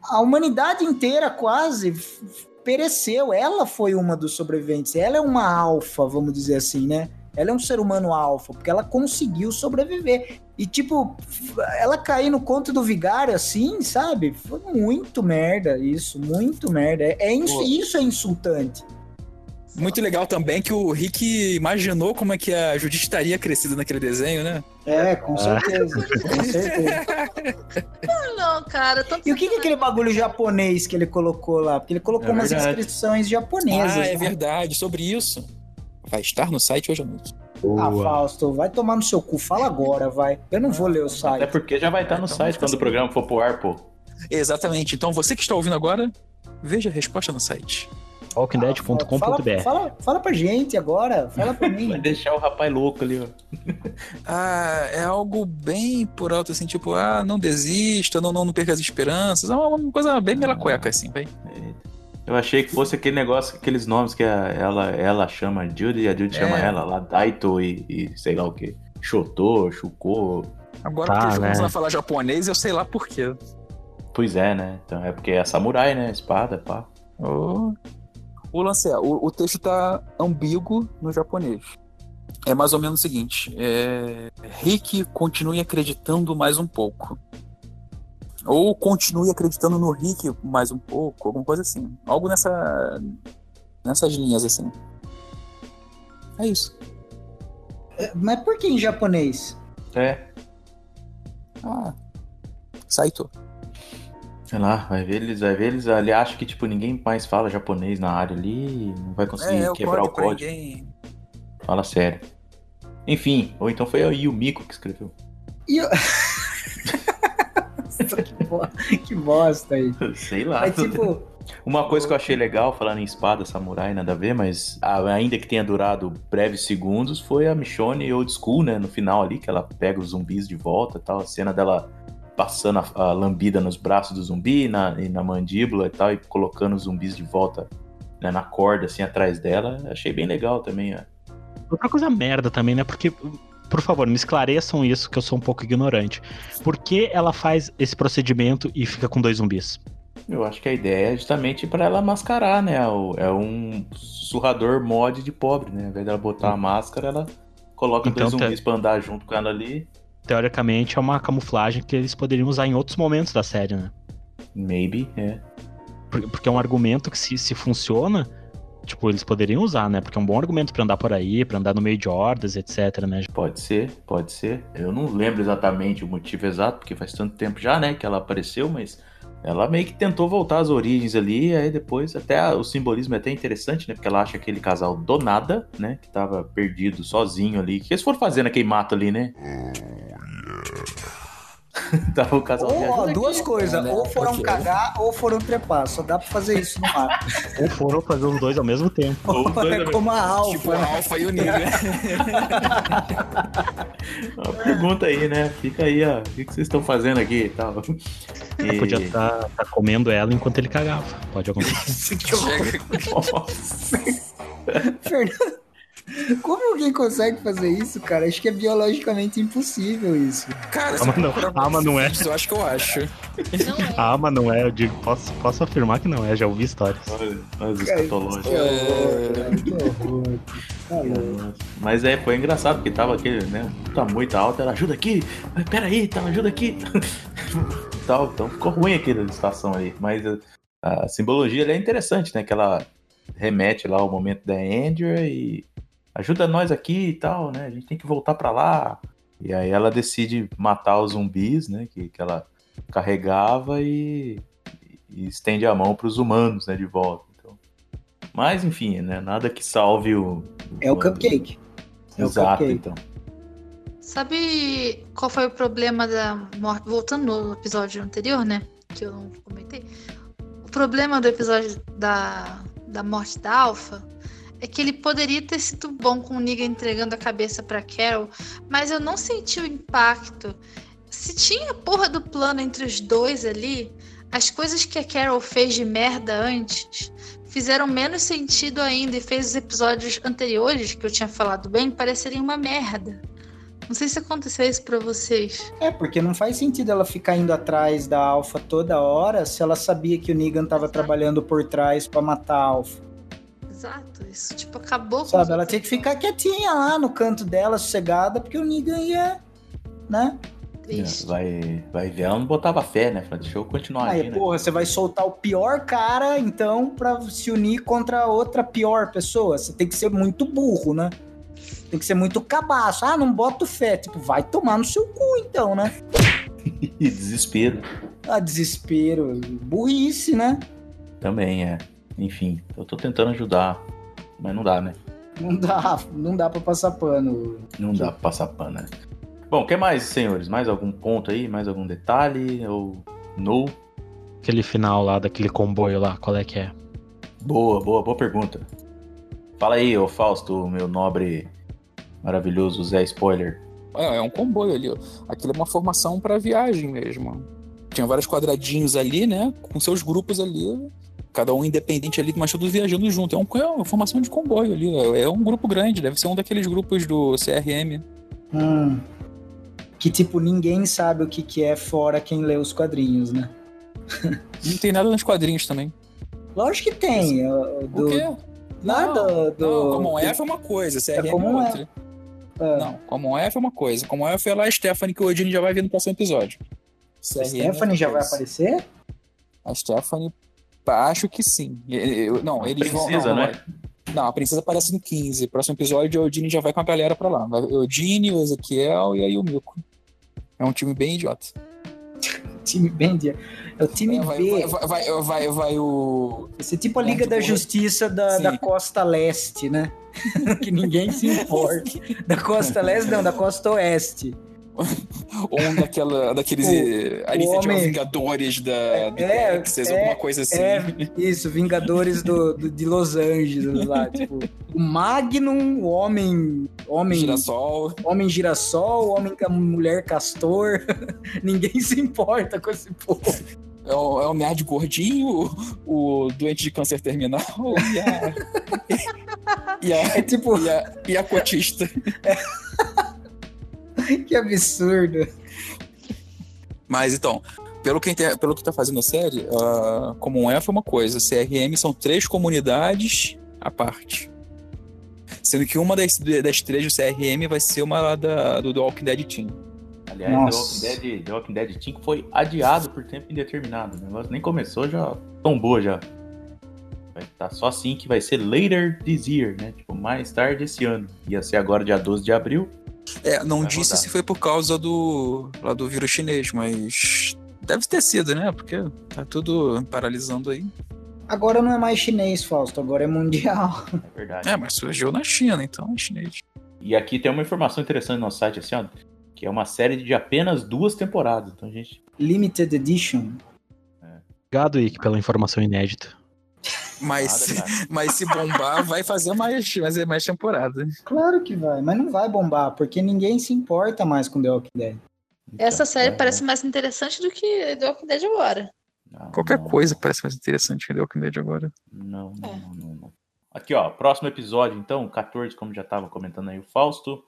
A humanidade inteira quase pereceu. Ela foi uma dos sobreviventes. Ela é uma alfa, vamos dizer assim, né? Ela é um ser humano alfa, porque ela conseguiu sobreviver. E, tipo, ela cair no conto do vigário assim, sabe? Foi muito merda isso, muito merda. É, é isso é insultante. Muito legal também que o Rick imaginou como é que a Judith estaria crescida naquele desenho, né? É, com certeza. com *laughs* certeza. Não, cara, E o que, que é aquele bagulho japonês que ele colocou lá? Porque ele colocou É umas verdade. inscrições japonesas. Ah, é né? verdade. Sobre isso, vai estar no site hoje à noite. Ah, Boa. Fausto, vai tomar no seu cu. Fala agora, vai. Eu não vou ler o site. Até porque já vai estar no Então, site quando o assim. programa for pro ar, pô. Exatamente. Então, você que está ouvindo agora, veja a resposta no site. Fala, walkingdead.com.br. fala, fala pra gente agora. Fala pra *laughs* Vai mim. deixar o rapaz louco ali, ó. Ah, é algo bem por alto, assim, tipo, ah, não desista, não, não, não perca as esperanças. É uma, uma coisa bem mela cueca, assim, vai. Eu achei que fosse aquele negócio, aqueles nomes que a- ela, ela chama Judy e a Judy É. chama ela lá, Daito e, e sei lá o que. Shotô, Shuko. Agora Tá, que eles né? começam a falar japonês, eu sei lá por quê. Pois é, né? Então é porque é samurai, né? Espada, pá. Oh. O lance é, o, o texto tá ambíguo no japonês. É mais ou menos o seguinte: é, Rick continue acreditando mais um pouco. Ou continue acreditando no Rick mais um pouco, alguma coisa assim. Algo nessa. nessas linhas, assim. É isso. É, Mas por que em japonês? É, Ah. Saito. sei lá, vai ver eles, vai ver eles ali acham que tipo ninguém mais fala japonês na área ali, não vai conseguir É, quebrar o código. ninguém. Fala sério. Enfim, ou então foi o Yumiko que escreveu. E *laughs* eu... que, bo- *laughs* que bosta aí. *laughs* Sei lá. Mas tipo, *laughs* Uma coisa que eu achei legal, falando em espada samurai, nada a ver, mas ainda que tenha durado breves segundos, foi a Michonne Old School, né? No final ali, que ela pega os zumbis de volta e tal. A cena dela passando a, a lambida nos braços do zumbi na, e na mandíbula e tal, e colocando os zumbis de volta né, na corda, assim, atrás dela. Achei bem legal também, ó. Outra coisa merda também, né? Porque, por favor, me esclareçam isso, que eu sou um pouco ignorante. Por que ela faz esse procedimento e fica com dois zumbis? Eu acho que a ideia é justamente pra ela mascarar, né? É um surrador mod de pobre, né? Ao invés dela botar a máscara, ela coloca Então, dois zumbis pra andar junto com ela ali. Teoricamente é uma camuflagem que eles poderiam usar em outros momentos da série, né? Maybe, é. Por- Porque é um argumento que, se, se funciona, tipo, eles poderiam usar, né? Porque é um bom argumento pra andar por aí, pra andar no meio de hordas, etc, né? Pode ser, pode ser. Eu não lembro exatamente o motivo exato, porque faz tanto tempo já, né, que ela apareceu, mas ela meio que tentou voltar às origens ali, aí depois até a- o simbolismo é até interessante, né, porque ela acha aquele casal do nada, né, que tava perdido sozinho ali. O que eles foram fazer naquele mato ali, né? *laughs* tava o casal ou, ó, duas coisas, né? ou foram cagar ou foram trepar. Só dá pra fazer isso no mato. *laughs* Ou foram fazer os dois ao mesmo tempo. Ou é como a alfa. Tipo, a né? Alpha e o Niga. *laughs* Uma pergunta aí, né? Fica aí, ó. O que vocês estão fazendo aqui e tal? E... Podia estar comendo ela enquanto ele cagava. Pode acontecer. Nossa. Fernando, como alguém consegue fazer isso, cara? Acho que é biologicamente impossível isso. Cara, Ah, mas não- ah, mas não é. Eu acho que eu acho. Não é. Ah, mas não é, eu digo, posso, posso afirmar que não é, já ouvi histórias. Horror. Tá louco. Mas é, foi engraçado, porque tava aquele, né? Tá muito alto, ela ajuda aqui, mas peraí, tá, ajuda aqui. *laughs* Tal, então ficou ruim aquela estação aí. Mas a, a simbologia é interessante, né? Que ela remete lá ao momento da Andrea e ajuda nós aqui e tal, né? A gente tem que voltar pra lá. E aí ela decide matar os zumbis, né? Que, que ela carregava e, e estende a mão pros humanos, né? De volta. Então, mas enfim, né? Nada que salve o. É o cupcake. É o Exato, cupcake. então. Sabe qual foi o problema da morte? Voltando no episódio anterior, né? Que eu não comentei. O problema do episódio da, da morte da Alpha é que ele poderia ter sido bom com o Negan entregando a cabeça pra Carol, mas eu não senti o impacto. Se tinha a porra do plano entre os dois ali, as coisas que a Carol fez de merda antes fizeram menos sentido ainda e fez os episódios anteriores, que eu tinha falado bem, parecerem uma merda. Não sei se aconteceu isso pra vocês. É, porque não faz sentido ela ficar indo atrás da Alpha toda hora se ela sabia que o Negan tava trabalhando por trás pra matar a Alpha. Exato, isso tipo acabou com Sabe? os Ela tinha que ficar quietinha lá no canto dela, sossegada, porque o Negan ia. Né? triste. Vai, vai ver, ela não botava fé, né? Falei, deixa eu continuar Aí, aqui, né? porra, você vai soltar o pior cara, então, pra se unir contra outra pior pessoa. Você tem que ser muito burro, né? Tem que ser muito cabaço. Ah, não boto fé. Tipo, vai tomar no seu cu, então, né? E *laughs* desespero Ah, desespero. Burrice, né? também, é. Enfim, eu tô tentando ajudar, mas não dá, né? Não dá, não dá pra passar pano. Não dá pra passar pano, né? Bom, o que mais, senhores? Mais algum ponto aí? Mais algum detalhe? Ou no? Aquele final lá, daquele comboio lá, qual é que é? Boa, boa, boa pergunta. Fala aí, ô Fausto, meu nobre, maravilhoso Zé Spoiler. É, é um comboio ali, ó. Aquilo é uma formação pra viagem mesmo. Tinha vários quadradinhos ali, né? Com seus grupos ali. Cada um independente ali, mas todos viajando junto. É, um, é uma formação de comboio ali. É, é um grupo grande, deve ser um daqueles grupos do CRM. Hum. Que, tipo, ninguém sabe o que, que é fora quem lê os quadrinhos, né? Não tem nada nos quadrinhos também. Lógico que tem. ó, O Do, quê? Nada do. Não, Common F é uma coisa, CRM é, Common outra. É. Não, Common F é uma coisa. Common F é lá a Stephanie que o Odin já vai ver no próximo episódio. A Stephanie já vai aparecer? A Stephanie, acho que sim. Eu- não, eles vão. Princesa, não, não, né? Não, a princesa aparece no 15. Próximo episódio, o Odine já vai com a galera pra lá. Vai o Odine, o Ezequiel e aí o Milko. É um time bem idiota. Time bem de... É o time É, vai, B. vai, vai, vai, vai, vai o. Vai ser tipo a É, Liga tipo, da Justiça da, sim. da Costa Leste, né? *laughs* que ninguém se importa. *laughs* Da Costa Leste, não, da Costa Oeste. Ou um daquela, daqueles. O- eh, a iniciativa homem- Vingadores da É, Texas, é, alguma coisa assim. É, isso, Vingadores do, do- de Los Angeles lá. Tipo, o Magnum, o Homem. Homem Girassol. Homem girassol, homem mulher castor. *laughs* Ninguém se importa com esse povo. É o, é o nerd gordinho, o, o doente de câncer terminal e a. *laughs* e, a, É tipo, e, a, e a cotista. *laughs* *laughs* que absurdo. Mas então, pelo que, pelo que tá fazendo a série, a Common F é uma coisa, CRM são três comunidades à parte. Sendo que uma das, das três do CRM vai ser uma lá da, do The Walking Dead Team. Aliás, The Walking. Dead, The Walking Dead Team foi adiado por tempo indeterminado. O negócio nem começou, já tombou já. Vai estar só assim que vai ser later this year, né? Tipo, mais tarde esse ano. Ia ser agora dia 12 de abril. É, não Vai disse rodar. se foi por causa do, lá do vírus chinês, mas deve ter sido, né? Porque tá tudo paralisando aí. Agora não é mais chinês, Fausto, agora é mundial. É verdade. É, mas surgiu na China, então é chinês. E aqui tem uma informação interessante no nosso site, assim, ó. Que é uma série de apenas duas temporadas. Então, gente, Limited Edition. Obrigado, Ike, pela informação inédita. Mas, nada, *laughs* mas se bombar, vai fazer mais, fazer mais temporada. Claro que vai, mas não vai bombar, porque ninguém se importa mais com The Walking Dead. Essa série é, parece mais interessante do que The Walking Dead agora. não, Qualquer não. coisa parece mais interessante que The Walking Dead agora. Não, não, É. não, não, não. Aqui, ó, próximo episódio, então, 14, como já tava comentando aí o Fausto.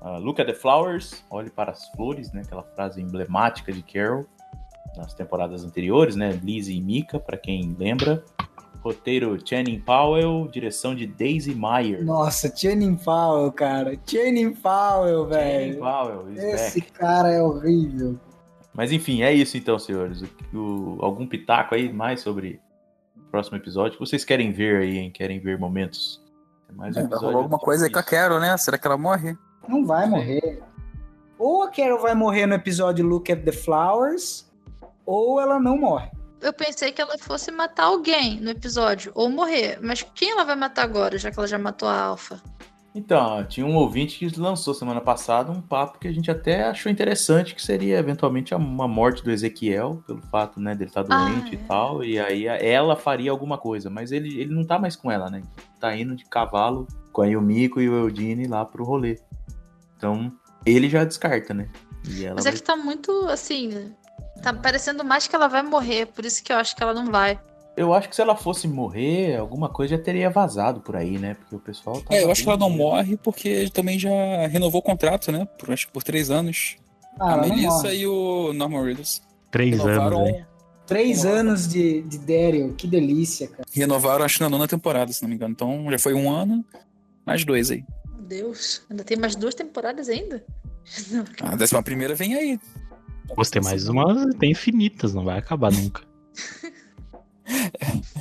Ah, Look at the Flowers, olhe para as flores, né? Aquela frase emblemática de Carol nas temporadas anteriores, né? Lizzie e Mika, para quem lembra. Roteiro Channing Powell, direção de Daisy Meyer. Nossa, Channing Powell, cara. Channing Powell, Channing velho. Powell, is Esse back. cara é horrível. Mas enfim, é isso então, senhores. O- o- algum pitaco aí mais sobre o próximo episódio? Vocês querem ver aí, hein? Querem ver momentos? Tem mais um É, rolar alguma coisa aí com a difícil. Carol, né? Será que ela morre? Não vai morrer. Ou a Carol vai morrer no episódio Look at the Flowers, ou ela não morre. Eu pensei que ela fosse matar alguém no episódio, ou morrer. Mas quem ela vai matar agora, já que ela já matou a Alpha? Então, tinha um ouvinte que lançou semana passada um papo que a gente até achou interessante, que seria eventualmente uma morte do Ezequiel, pelo fato, né, dele estar Ah, doente e é. tal, e aí ela faria alguma coisa, mas ele, ele não tá mais com ela, né? Tá indo de cavalo com a Yumiko e o Eudine lá pro rolê. Então, ele já descarta, né? Mas é vai- que tá muito, assim... Tá parecendo mais que ela vai morrer, por isso que eu acho que ela não vai. Eu acho que se ela fosse morrer, alguma coisa já teria vazado por aí, né? Porque o pessoal tá. É, eu acho que ela não morre porque ele também já renovou o contrato, né? Por, acho que por três anos. Ah, a Melissa e o Norman Reedus. Três Renovaram, anos, hein? Três anos de, de Daryl, que delícia, cara. renovaram, acho que na nona temporada, se não me engano. Então já foi um ano, mais dois aí. Meu Deus, ainda tem mais duas temporadas ainda? Não. *laughs* A décima primeira vem aí. Você tem mais umas, tem infinitas, não vai acabar nunca. *laughs*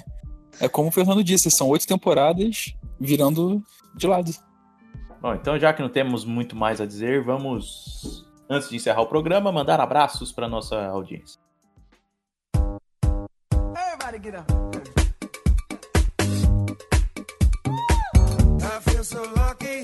É como o Fernando disse, são oito temporadas virando de lado. Bom, então já que não temos muito mais a dizer, vamos, antes de encerrar o programa, mandar abraços para nossa audiência. Everybody get up. I feel so lucky.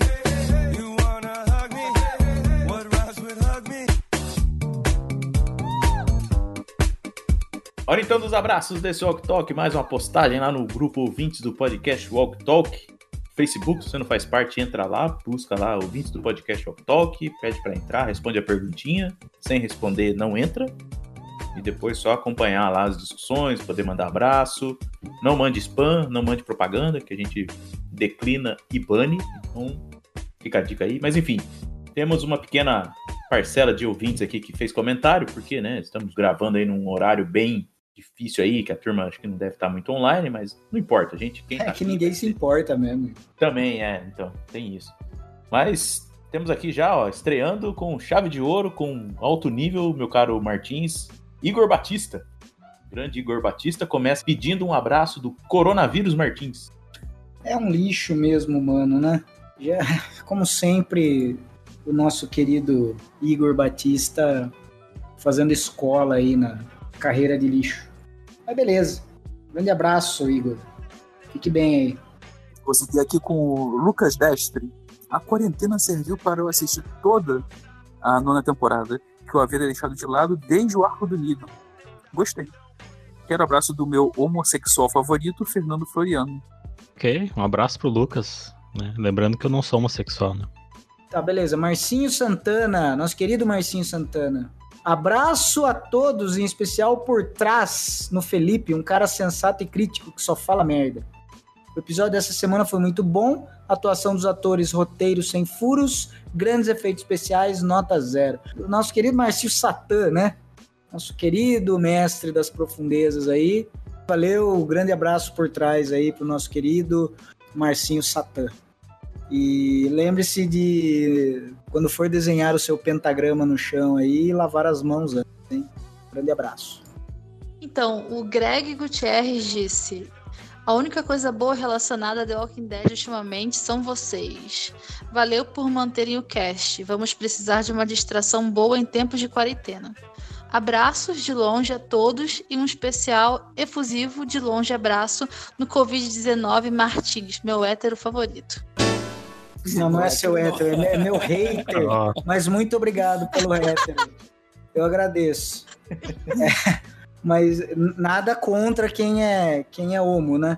Hora então dos abraços desse Walk Talk, mais uma postagem lá no grupo ouvintes do podcast Walk Talk. Facebook, se você não faz parte, entra lá, busca lá ouvintes do podcast Walk Talk, pede para entrar, responde a perguntinha. Sem responder, não entra. E depois só acompanhar lá as discussões, poder mandar abraço. Não mande spam, não mande propaganda, que a gente declina e bane. Então, fica a dica aí. Mas enfim, temos uma pequena parcela de ouvintes aqui que fez comentário, porque, né, estamos gravando aí num horário bem difícil aí, que a turma acho que não deve estar muito online, mas não importa, gente. Quem É tá que aqui ninguém se importa mesmo. Também é, então, tem isso. Mas temos aqui já, ó, estreando com chave de ouro, com alto nível, meu caro Martins. Igor Batista. O grande Igor Batista começa pedindo um abraço do Coronavírus Martins. É um lixo mesmo, mano, né? Já, *laughs* como sempre, o nosso querido Igor Batista fazendo escola aí na carreira de lixo. Mas beleza. Grande abraço, Igor. Fique bem aí. Vou seguir aqui com o Lucas Destre. A quarentena serviu para eu assistir toda a nona temporada, que eu havia deixado de lado desde o Arco do Nível. Gostei. Quero abraço do meu homossexual favorito, Fernando Floriano. Ok, um abraço pro Lucas. né? Lembrando que eu não sou homossexual, né? Tá, beleza. Marcinho Santana, nosso querido Marcinho Santana. Abraço a todos, em especial por trás no Felipe, um cara sensato e crítico que só fala merda. O episódio dessa semana foi muito bom. Atuação dos atores, roteiro sem furos, grandes efeitos especiais, nota zero. O nosso querido Marcinho Satã, né? Nosso querido mestre das profundezas aí. Valeu, grande abraço por trás aí pro nosso querido Marcinho Satã. E lembre-se de, quando for desenhar o seu pentagrama no chão aí, lavar as mãos antes, hein? Grande abraço. Então, o Greg Gutierrez disse: A única coisa boa relacionada a The Walking Dead ultimamente são vocês. Valeu por manterem o cast. Vamos precisar de uma distração boa em tempos de quarentena. Abraços de longe a todos e um especial efusivo de longe abraço no Covid-19 Martins, meu hétero favorito. Não, não é seu hétero, é é meu hater. Ó, Mas muito obrigado pelo hétero. Eu agradeço. É, mas nada contra quem é, quem é homo, né?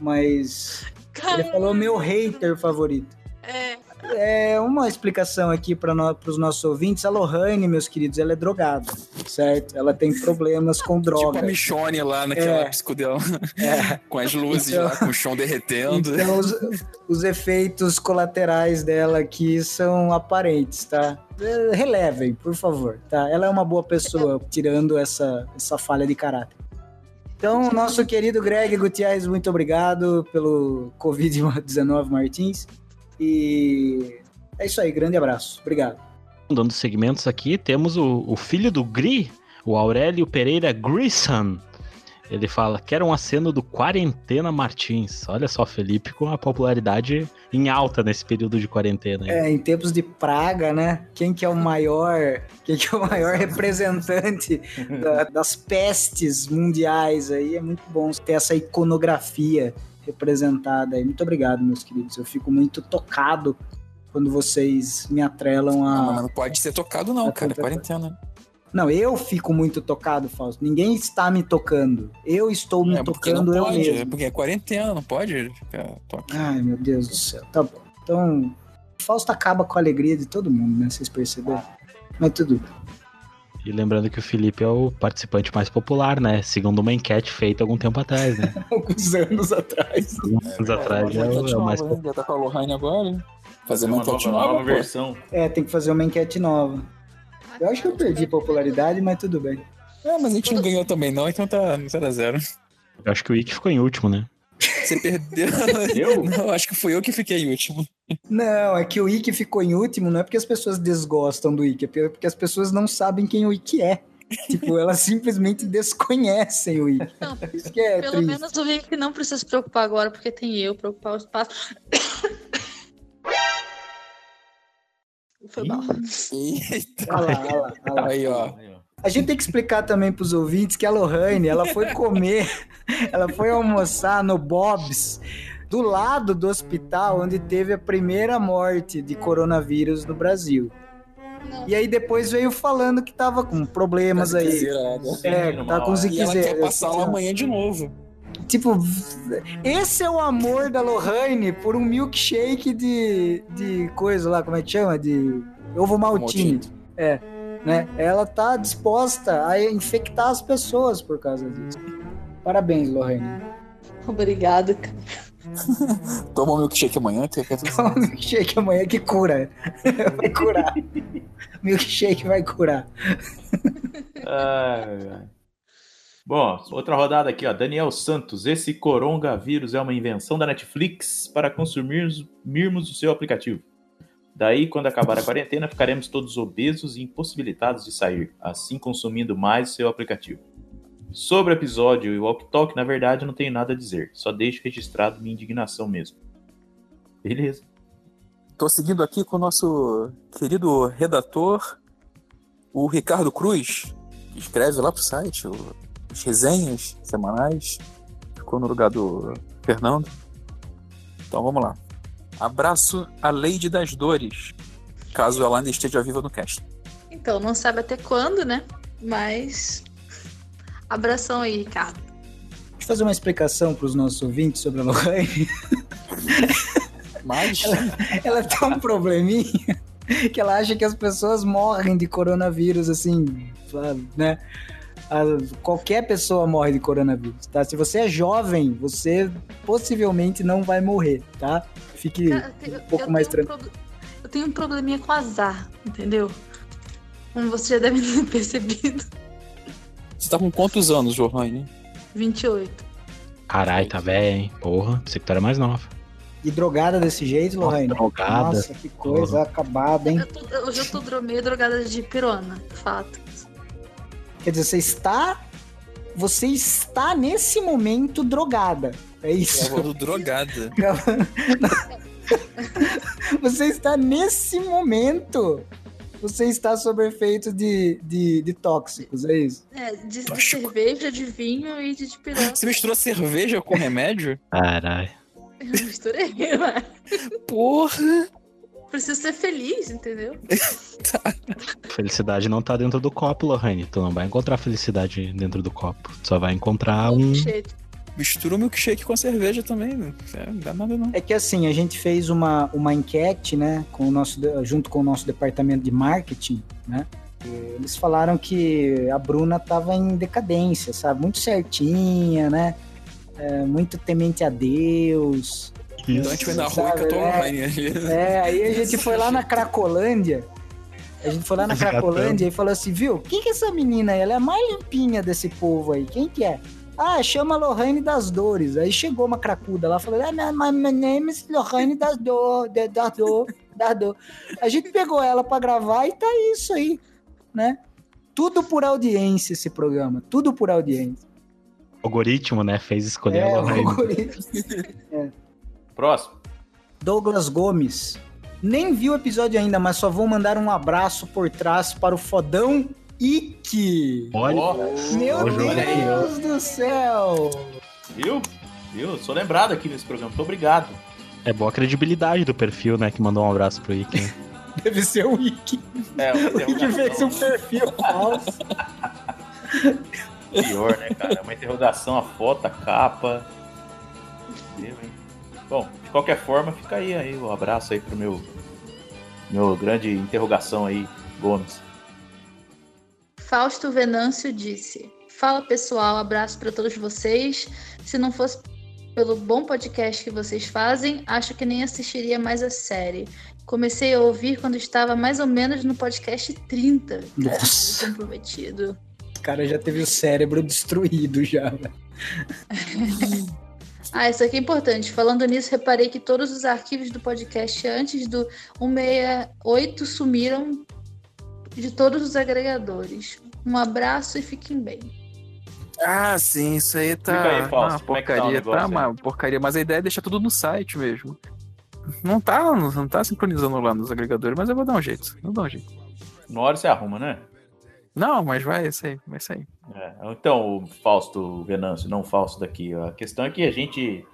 Mas ele falou meu hater favorito. É, É uma explicação aqui para os nossos ouvintes. A Lohane, meus queridos, ela é drogada, certo? Ela tem problemas com Tipo droga. a Michonne lá naquela É. psicodel, É. *laughs* com as luzes Então- lá, com o chão derretendo. Então, os, os efeitos colaterais dela aqui são aparentes, tá? É, Relevem, por favor, tá? Ela é uma boa pessoa, tirando essa, essa falha de caráter. Então, nosso querido Greg Gutierrez, muito obrigado pelo Covid-19 Martins. E é isso aí, grande abraço. Obrigado. dando segmentos aqui, temos o, o filho do Gri, o Aurélio Pereira Grisson. Ele fala: Quero um aceno do Quarentena Martins. Olha só, Felipe, com a popularidade em alta nesse período de quarentena. aí. É, em tempos de praga, né? Quem que é o maior, quem que é o maior representante *laughs* da- das pestes mundiais aí? É muito bom ter essa iconografia representada aí. Muito obrigado, meus queridos. Eu fico muito tocado quando vocês me atrelam Ah, a. mas não pode ser tocado, não, cara. É quarentena. Não, eu fico muito tocado, Fausto. Ninguém está me tocando. Eu estou me É tocando não eu pode, mesmo. é porque é quarentena, não pode ficar toque. Ai, meu Deus do céu. Tá bom. Então, o Fausto acaba com a alegria de todo mundo, né? Vocês perceberam? Mas tudo bem. E lembrando que o Felipe é o participante mais popular, né? Segundo uma enquete feita algum tempo atrás, né? *laughs* Alguns anos atrás. Anos atrás é o, é o mais popular. Já tá com a Lohane agora. Fazer uma uma enquete nova, nova, versão. É, tem que fazer uma enquete nova. Eu acho que eu perdi popularidade, mas tudo bem. É, mas a gente não ganhou também não, então tá 0 a 0 Eu acho que o Ick ficou em último, né? Você perdeu. *laughs* Eu? Não, acho que fui eu que fiquei em último. Não, é que o Ike ficou em último, não é porque as pessoas desgostam do Ike, é porque as pessoas não sabem quem o Ike é. tipo, elas simplesmente desconhecem o Ike. Não, Isso que é pelo triste. menos o Rick não precisa se preocupar agora, porque tem eu pra ocupar o espaço. *coughs* Foi mal. Eita. Olha lá, olha lá, olha lá. Aí, ó. Aí. A gente tem que explicar também pros ouvintes que a Lohane, ela foi comer, *laughs* ela foi almoçar no Bob's, do lado do hospital onde teve a primeira morte de coronavírus no Brasil. E aí depois veio falando que tava com problemas aí. Zerada. É, tá com E ela ziquezera. quer passar lá amanhã de novo. Tipo, esse é o amor da Lohane por um milkshake de, de coisa lá, como é que chama? De ovo maltine. Maltine. É, né? Ela tá disposta a infectar as pessoas por causa disso. Parabéns, Lohane. Obrigada. *laughs* Toma um milkshake amanhã, que Toma um milkshake amanhã que cura. *laughs* Vai curar. milkshake vai curar. Ai, ai. Bom, outra rodada aqui, ó. Daniel Santos. Esse coronavírus é uma invenção da Netflix para consumirmos o seu aplicativo. Daí, quando acabar a quarentena, ficaremos todos obesos e impossibilitados de sair, assim consumindo mais seu aplicativo. Sobre o episódio e o Walk Talk, na verdade, não tenho nada a dizer. Só deixo registrado minha indignação mesmo. Beleza. Tô seguindo aqui com o nosso querido redator, o Ricardo Cruz, que escreve lá pro site as resenhas semanais. Ficou no lugar do Fernando. Então vamos lá. Abraço a Lady das Dores, caso ela ainda esteja viva no cast. Então, não sabe até quando, né? Mas. Abração aí, Ricardo. Deixa eu fazer uma explicação para os nossos ouvintes sobre a Lohane. Mas Ela tem um probleminha que ela acha que as pessoas morrem de coronavírus, assim, né? A- qualquer pessoa morre de coronavírus, tá? Se você é jovem, você possivelmente não vai morrer, tá? Fique Cara, um pouco mais tenho um tranquilo. proble- Eu tenho um probleminha com azar, entendeu? Como você já deve *laughs* ter percebido. você tá com quantos anos, Johanne? 28. Caralho, tá velho, hein? Porra, pensei que tu era mais nova. E drogada desse jeito, Lohane? Drogada. Nossa, que coisa acabada, hein? Eu tô- Hoje eu tô meio drogada de pirona, fato. Quer dizer, você está. Você está nesse momento drogada. É isso. Gravando drogada. *laughs* Você está nesse momento. Você está sob efeito de, de, de tóxicos, é isso? É, de, de cerveja, de vinho e de, de pirona. Você misturou cerveja com remédio? Caralho. Eu misturei, *laughs* né? Porra! Preciso ser feliz, entendeu? *laughs* Felicidade não tá dentro do copo, Lohane. Tu não vai encontrar felicidade dentro do copo. Tu só vai encontrar um. Mistura o milkshake com a cerveja também. né? É, não dá nada não. É que assim, a gente fez uma, uma enquete, né, com o nosso, junto com o nosso departamento de marketing, né? Eles falaram que a Bruna tava em decadência, sabe? Muito certinha, né? É, muito temente a Deus. Então a gente vai na rua e catou né? online ali. É, aí a gente foi lá na Cracolândia. A gente foi lá na. Cracolândia e falou assim, viu? Quem que é essa menina aí? Ela é a mais limpinha desse povo aí. Quem que é? Ah, chama Lohane das Dores. Aí chegou uma cracuda lá, falou, ah, my, my, name is Lohane das Dor, de- das Dor, das Dor. A gente pegou ela pra gravar e tá isso aí, né? Tudo por audiência esse programa, tudo por audiência. O algoritmo, né? Fez escolher É, a o Lohane. algoritmo. Próximo. Douglas Gomes. Nem vi o episódio ainda, mas só vou mandar um abraço por trás para o fodão Ike. Olha. Meu Deus do céu! viu? Viu? Sou lembrado aqui nesse programa. Muito obrigado. É boa a credibilidade do perfil, né? Que mandou um abraço pro Ike. *laughs* Deve ser o Ike. É, O Ike fez um perfil falso. Pior, né, cara? Uma interrogação, a foto, a capa. Meu Deus, hein? Bom, de qualquer forma, fica aí, aí o abraço aí pro meu, meu grande interrogação aí, Gomes. Fausto Venâncio disse: Fala pessoal, abraço para todos vocês. Se não fosse pelo bom podcast que vocês fazem, acho que nem assistiria mais a série. Comecei a ouvir quando estava mais ou menos no podcast 30. Nossa, Comprometido. o cara já teve o cérebro destruído já. *laughs* Ah, isso aqui é importante. Falando nisso, reparei que todos os arquivos do podcast antes do 168 sumiram de todos os agregadores. Um abraço e fiquem bem. Ah, sim, isso aí tá aí, uma como é tá porcaria, negócio tá aí? uma porcaria, mas a ideia é deixar tudo no site mesmo. Não tá, não tá sincronizando lá nos agregadores, mas eu vou dar um jeito, eu vou dar um jeito. Uma hora você arruma, né? Não, mas vai sair, vai sair. É, então, o Fausto Venâncio, não o Fausto daqui. A questão é que a gente.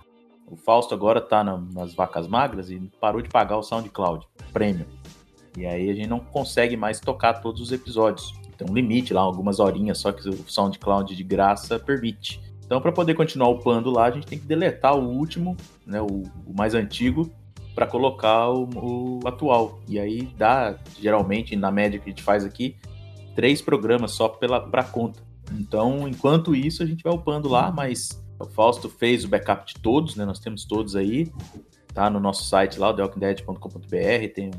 O Fausto agora tá na- nas vacas magras e parou de pagar o SoundCloud Premium. E aí a gente não consegue mais tocar todos os episódios. Tem um limite lá, algumas horinhas só que o SoundCloud de graça permite. Então, para poder continuar upando lá, a gente tem que deletar o último, né, o, o mais antigo, para colocar o, o atual. E aí dá, geralmente, na média que a gente faz aqui, três programas só pela pra conta. Então, enquanto isso, a gente vai upando lá, mas o Fausto fez o backup de todos, né? Nós temos todos aí. Tá no nosso site lá, o thealkingdead.com.br, tem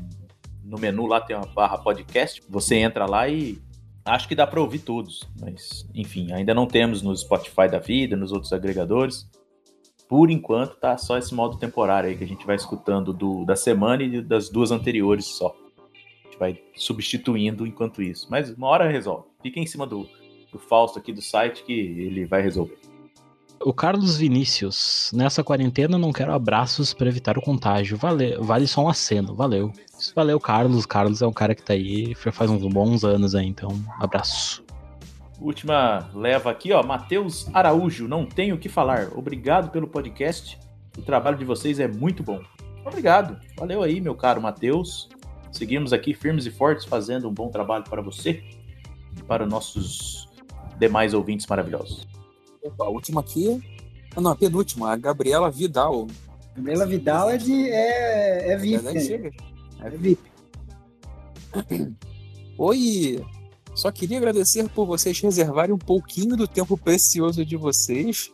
no menu lá tem uma barra podcast. Você entra lá e acho que dá para ouvir todos, mas enfim, ainda não temos no Spotify da vida, nos outros agregadores. por enquanto tá só esse modo temporário aí que a gente vai escutando do, da semana e das duas anteriores só. Gente vai substituindo enquanto isso. Mas uma hora resolve. Fica em cima do, do Fausto aqui do site que ele vai resolver. O Carlos Vinícius, nessa quarentena não quero abraços para evitar o contágio. Vale, vale só um aceno, valeu. Valeu, Carlos. Carlos é um cara que tá aí faz uns bons anos aí, então abraço. Última leva aqui, ó. Matheus Araújo, não tenho o que falar. Obrigado pelo podcast. O trabalho de vocês é muito bom. Obrigado. Valeu aí, meu caro Matheus. Seguimos aqui firmes e fortes fazendo um bom trabalho para você e para nossos demais ouvintes maravilhosos. Opa, a última aqui. Ah, não, a penúltima, a Gabriela Vidal. Gabriela Vidal é de. é, é VIP. É né? É VIP. *clears throat* Oi! Só queria agradecer por vocês reservarem um pouquinho do tempo precioso de vocês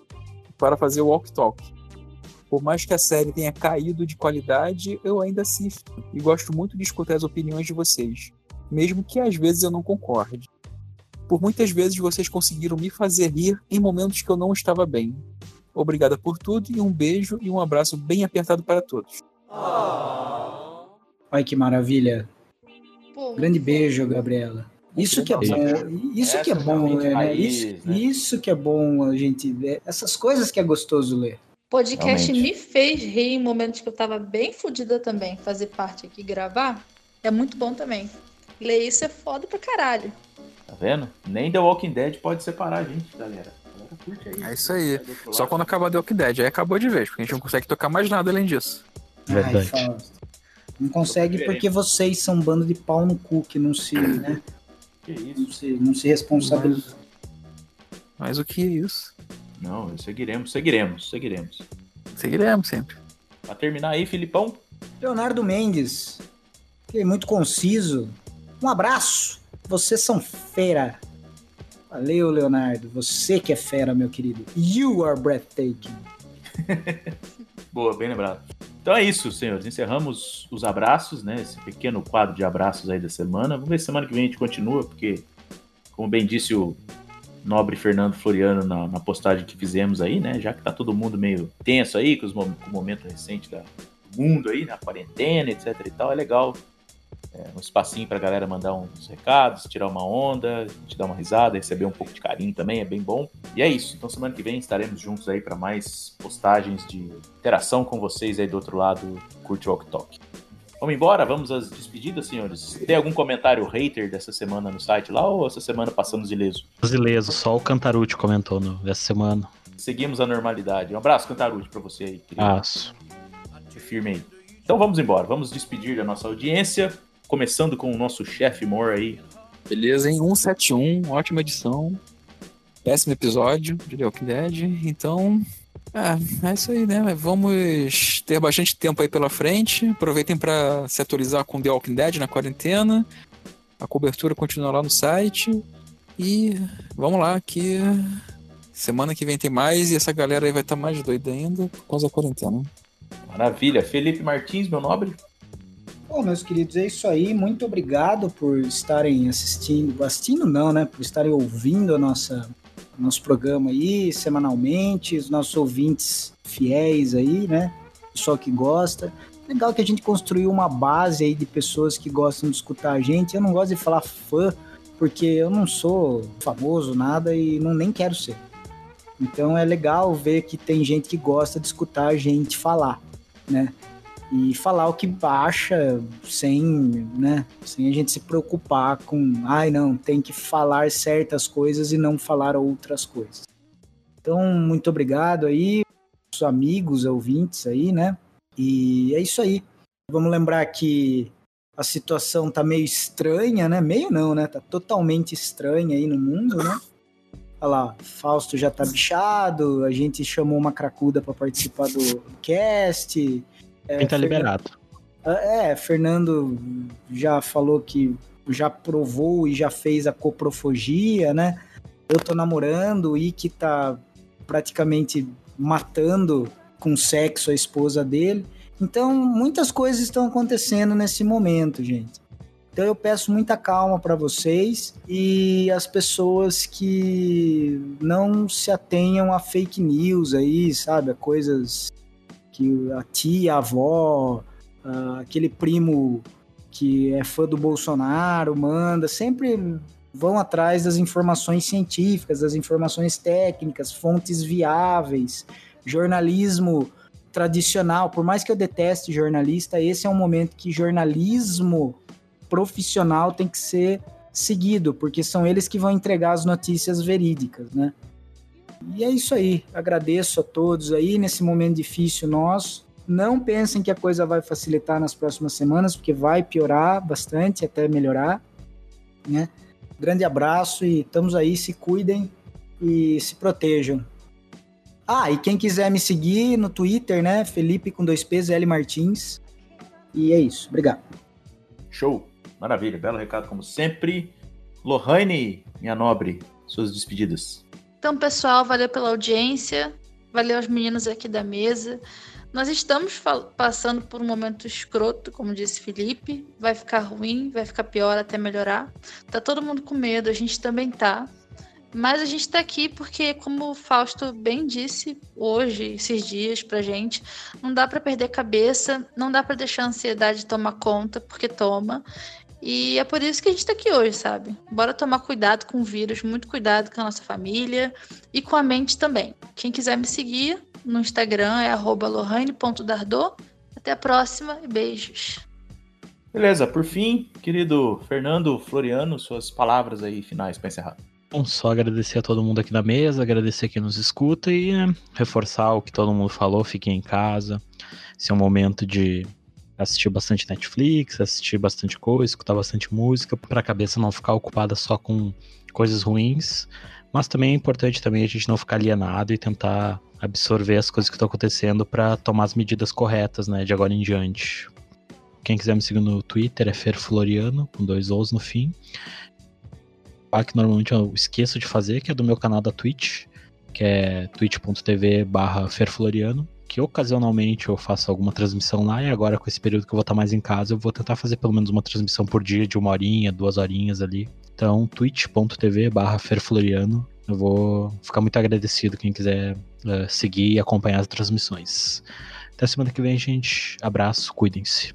para fazer o Walk Talk. Por mais que a série tenha caído de qualidade, eu ainda assisto e gosto muito de escutar as opiniões de vocês, mesmo que às vezes eu não concorde. Por muitas vezes vocês conseguiram me fazer rir em momentos que eu não estava bem. Obrigada por tudo e um beijo e um abraço bem apertado para todos. Olha que maravilha. Pô, Grande beijo, Gabriela. Isso que é bom. Isso que é Essa bom, realmente né? raiz, Isso, né? isso que é bom a gente ver. Essas coisas que é gostoso ler. Podcast Realmente. me fez rir em momentos que eu tava bem fodida também. Fazer parte aqui e gravar é muito bom também. Ler isso é foda pra caralho. Tá vendo? Nem The Walking Dead pode separar a gente, galera. A galera curte aí. É isso aí. Só quando acabar The Walking Dead. Aí acabou de vez, porque a gente não consegue tocar mais nada além disso. Verdade. Ai. Não consegue porque vocês são um bando de pau no cu que não se, né, Que isso? não se, não se responsabilizam. Mas o que é isso? Não, seguiremos, seguiremos, seguiremos. Seguiremos sempre. Pra terminar aí, Filipão. Leonardo Mendes, que é muito conciso. Um abraço. Vocês são fera. Valeu, Leonardo. Você que é fera, meu querido. You are breathtaking. *laughs* Boa, bem lembrado. Então é isso, senhores. Encerramos os abraços, né? Esse pequeno quadro de abraços aí da semana. Vamos ver se semana que vem a gente continua, porque, como bem disse o nobre Fernando Floriano na, na postagem que fizemos aí, né? Já que tá todo mundo meio tenso aí, com, os, com o momento recente da, do mundo aí, na quarentena, etc e tal, é legal. É, um espacinho pra galera mandar uns recados, tirar uma onda, te dar uma risada, receber um pouco de carinho também, é bem bom. E é isso. Então semana que vem estaremos juntos aí para mais postagens de interação com vocês aí do outro lado, curte o Walk Talk. Vamos embora? Vamos às despedidas, senhores? Tem algum comentário hater dessa semana no site lá ou essa semana passamos ileso? Brasileiro, só o Cantarucci comentou no, essa semana. Seguimos a normalidade. Um abraço, Cantarude, pra você aí, querido. Aço. Se firme aí. Então vamos embora, vamos despedir da nossa audiência, começando com o nosso chefe Moore aí. Beleza, hein? 171, ótima edição. Péssimo episódio de The Walking Dead. Então, é, é isso aí, né? Vamos ter bastante tempo aí pela frente. Aproveitem para se atualizar com The Walking Dead na quarentena. A cobertura continua lá no site. E vamos lá, que semana que vem tem mais. E essa galera aí vai estar mais doida ainda por causa da quarentena. Maravilha. Felipe Martins, meu nobre. Bom, meus queridos, é isso aí. Muito obrigado por estarem assistindo. Assistindo não, né? Por estarem ouvindo a nossa nosso programa aí semanalmente, os nossos ouvintes fiéis aí, né? Pessoal que gosta. Legal que a gente construiu uma base aí de pessoas que gostam de escutar a gente. Eu não gosto de falar fã, porque eu não sou famoso, nada, e não nem quero ser. Então é legal ver que tem gente que gosta de escutar a gente falar, né? E falar o que acha sem, né, sem a gente se preocupar com, ai não, tem que falar certas coisas e não falar outras coisas. Então, muito obrigado aí, os amigos, ouvintes aí, né? E é isso aí. Vamos lembrar que a situação tá meio estranha, né? Meio não, né? Tá totalmente estranha aí no mundo, né? Olha lá, Fausto já tá bichado, a gente chamou uma cracuda para participar do cast. É, Quem tá Fernando- liberado. É, Fernando já falou que já provou e já fez a coprofagia, né? Eu tô namorando e que tá praticamente matando com sexo a esposa dele. Então, muitas coisas estão acontecendo nesse momento, gente. Então eu peço muita calma para vocês e as pessoas que não se atenham a fake news aí, sabe? A coisas que a tia, a avó, ah, aquele primo que é fã do Bolsonaro manda, sempre vão atrás das informações científicas, das informações técnicas, fontes viáveis, jornalismo tradicional. Por mais que eu deteste jornalista, esse é um momento que jornalismo profissional tem que ser seguido, porque são eles que vão entregar as notícias verídicas, né? E é isso aí. Agradeço a todos aí nesse momento difícil nosso. Não pensem que a coisa vai facilitar nas próximas semanas, porque vai piorar bastante até melhorar, né? Grande abraço e estamos aí, se cuidem e se protejam. Ah, e quem quiser me seguir no Twitter, né? Felipe com dois P's, L Martins. E é isso. Obrigado. Show. Maravilha. Belo recado, como sempre. Lohane, minha nobre, suas despedidas. Então, pessoal, valeu pela audiência. Valeu aos meninos aqui da mesa. Nós estamos passando por um momento escroto, como disse Felipe. Vai ficar ruim, vai ficar pior até melhorar. Tá todo mundo com medo, a gente também tá. Mas a gente tá aqui porque, como o Fausto bem disse hoje, esses dias pra gente, não dá pra perder a cabeça, não dá pra deixar a ansiedade tomar conta, porque toma. E é por isso que a gente tá aqui hoje, sabe? Bora tomar cuidado com o vírus, muito cuidado com a nossa família e com a mente também. Quem quiser me seguir no Instagram é arroba lohane.dardô. Até a próxima e beijos. Beleza, por fim, querido Fernando Floriano, suas palavras aí finais para encerrar. Bom, só agradecer a todo mundo aqui na mesa, agradecer quem nos escuta e né, reforçar o que todo mundo falou, fiquem em casa. Esse é um momento de assistir bastante Netflix, assistir bastante coisa, escutar bastante música, para a cabeça não ficar ocupada só com coisas ruins. Mas também é importante também a gente não ficar alienado e tentar absorver as coisas que estão acontecendo para tomar as medidas corretas, né, de agora em diante. Quem quiser me seguir no Twitter é Fer Floriano, com dois O's no fim ah, que normalmente eu esqueço de fazer, que é do meu canal da Twitch, que é twitch.tv barra que ocasionalmente eu faço alguma transmissão lá, e agora com esse período que eu vou estar mais em casa, eu vou tentar fazer pelo menos uma transmissão por dia, de uma horinha, duas horinhas ali. Então, twitch.tv barra ferfloriano, eu vou ficar muito agradecido quem quiser eh, seguir e acompanhar as transmissões. Até semana que vem, gente. Abraço, cuidem-se.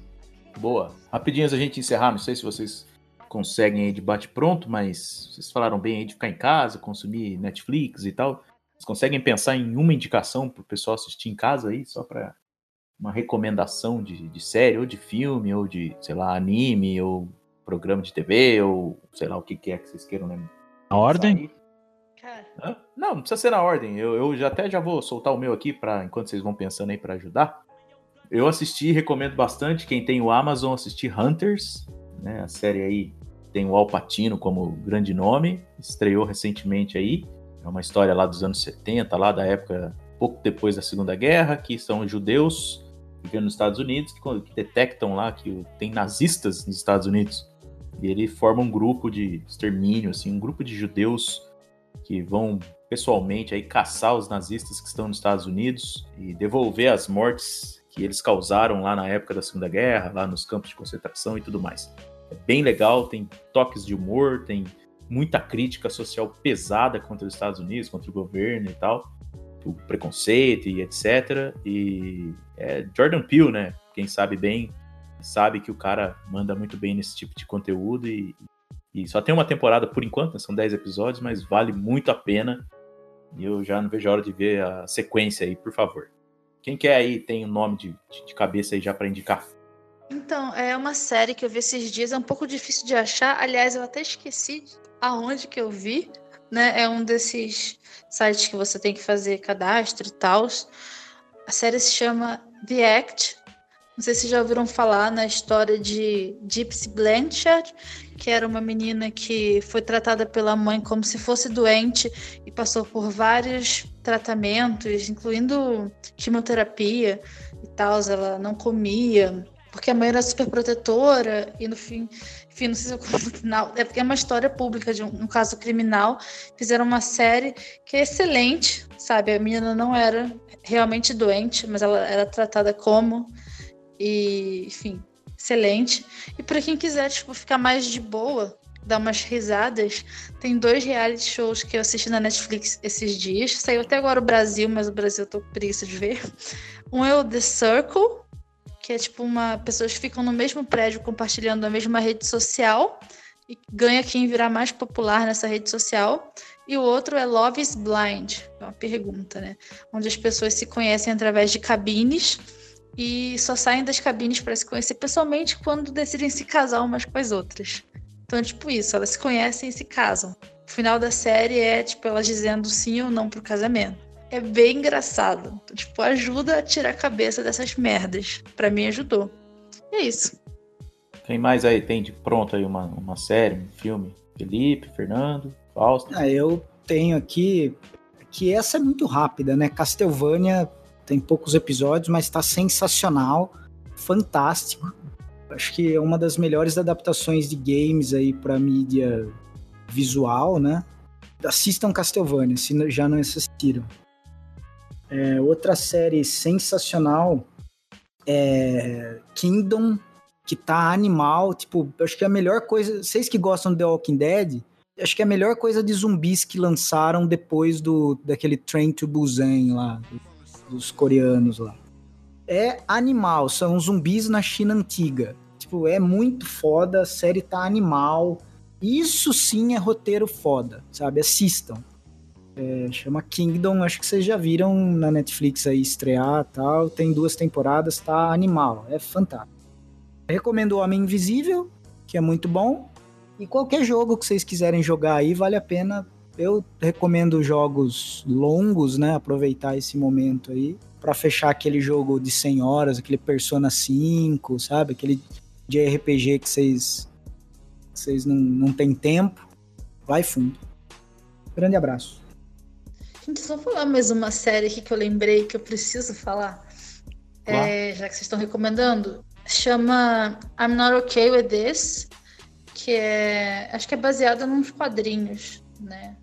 Boa. Rapidinho a gente encerrar, não sei se vocês conseguem aí de bate pronto, mas vocês falaram bem aí de ficar em casa, consumir Netflix e tal. Vocês conseguem pensar em uma indicação pro pessoal assistir em casa aí, só para uma recomendação de, de série, ou de filme, ou de, sei lá, anime, ou programa de TV, ou sei lá o que, que é que vocês queiram lembrar. Na ordem? Hã? Não, não precisa ser na ordem. Eu, eu já até já vou soltar o meu aqui para enquanto vocês vão pensando aí para ajudar. Eu assisti, recomendo bastante quem tem o Amazon assistir Hunters, né? A série aí tem o Al Pacino como grande nome, estreou recentemente aí. É uma história lá dos anos 70, lá da época pouco depois da Segunda Guerra, que são judeus vivendo nos Estados Unidos que, que detectam lá que tem nazistas nos Estados Unidos. E ele forma um grupo de extermínio, assim, um grupo de judeus que vão pessoalmente aí caçar os nazistas que estão nos Estados Unidos e devolver as mortes que eles causaram lá na época da Segunda Guerra, lá nos campos de concentração e tudo mais. É bem legal, tem toques de humor, tem muita crítica social pesada contra os Estados Unidos, contra o governo e tal, o preconceito e etc. E é Jordan Peele, né? Quem sabe bem, sabe que o cara manda muito bem nesse tipo de conteúdo e, e só tem uma temporada por enquanto, né? são 10 episódios, mas vale muito a pena. E eu já não vejo a hora de ver a sequência aí, por favor. Quem quer aí tem o um nome de, de, cabeça aí já para indicar? Então, é uma série que eu vi esses dias, é um pouco difícil de achar. Aliás, eu até esqueci aonde que eu vi, né? É um desses sites que você tem que fazer cadastro e tal. A série se chama The Act. Não sei se já ouviram falar na história de Gypsy Blanchard, que era uma menina que foi tratada pela mãe como se fosse doente e passou por vários tratamentos, incluindo quimioterapia e tal. Ela não comia, porque a mãe era super protetora e no fim, enfim, não sei se eu conto no final, é porque é uma história pública de um, um, caso criminal. Fizeram uma série que é excelente, sabe? A menina não era realmente doente, mas ela era tratada como. E, enfim, excelente. E para quem quiser, tipo, ficar mais de boa, dar umas risadas, tem dois reality shows que eu assisti na Netflix esses dias. Saiu até agora o Brasil, mas o Brasil eu tô com preguiça de ver. Um é o The Circle, que é tipo uma pessoas que ficam no mesmo prédio compartilhando a mesma rede social e ganha quem virar mais popular nessa rede social. E o outro é Love is Blind, é uma pergunta, né? Onde as pessoas se conhecem através de cabines e só saem das cabines para se conhecer pessoalmente quando decidem se casar umas com as outras. Então é tipo isso, elas se conhecem e se casam. O final da série é tipo elas dizendo sim ou não pro casamento. É bem engraçado. Tipo, ajuda a tirar a cabeça dessas merdas. Pra mim ajudou. E é isso. Tem mais aí, tem de pronto aí uma, uma série, um filme? Felipe, Fernando, Fausto. Ah, eu tenho aqui que essa é muito rápida, né? Castlevania tem poucos episódios, mas tá sensacional, fantástico. Acho que é uma das melhores adaptações de games aí para mídia visual, né? Assistam Castlevania, se já não assistiram. É, outra série sensacional é Kingdom, que tá animal. Tipo, acho que a melhor coisa. Vocês que gostam de The Walking Dead, acho que é a melhor coisa de zumbis que lançaram depois do daquele Train to Busan lá, dos coreanos lá. É animal, são zumbis na China antiga. Tipo, é muito foda, a série tá animal. Isso sim é roteiro foda, sabe? Assistam. É, chama Kingdom, acho que vocês já viram na Netflix aí estrear tal. Tem duas temporadas, tá animal, é fantástico. Recomendo o Homem Invisível, que é muito bom. E qualquer jogo que vocês quiserem jogar aí, vale a pena. Eu recomendo jogos longos, né? Aproveitar esse momento aí. Pra fechar aquele jogo de 100 horas, aquele Persona 5, sabe? Aquele de RPG que vocês, vocês não, não tem tempo. Vai fundo. Grande abraço. Gente, só falar mais uma série aqui que eu lembrei que eu preciso falar. É, já que vocês estão recomendando. Chama I'm Not Okay With This. Que é. Acho que é baseada nos quadrinhos, né?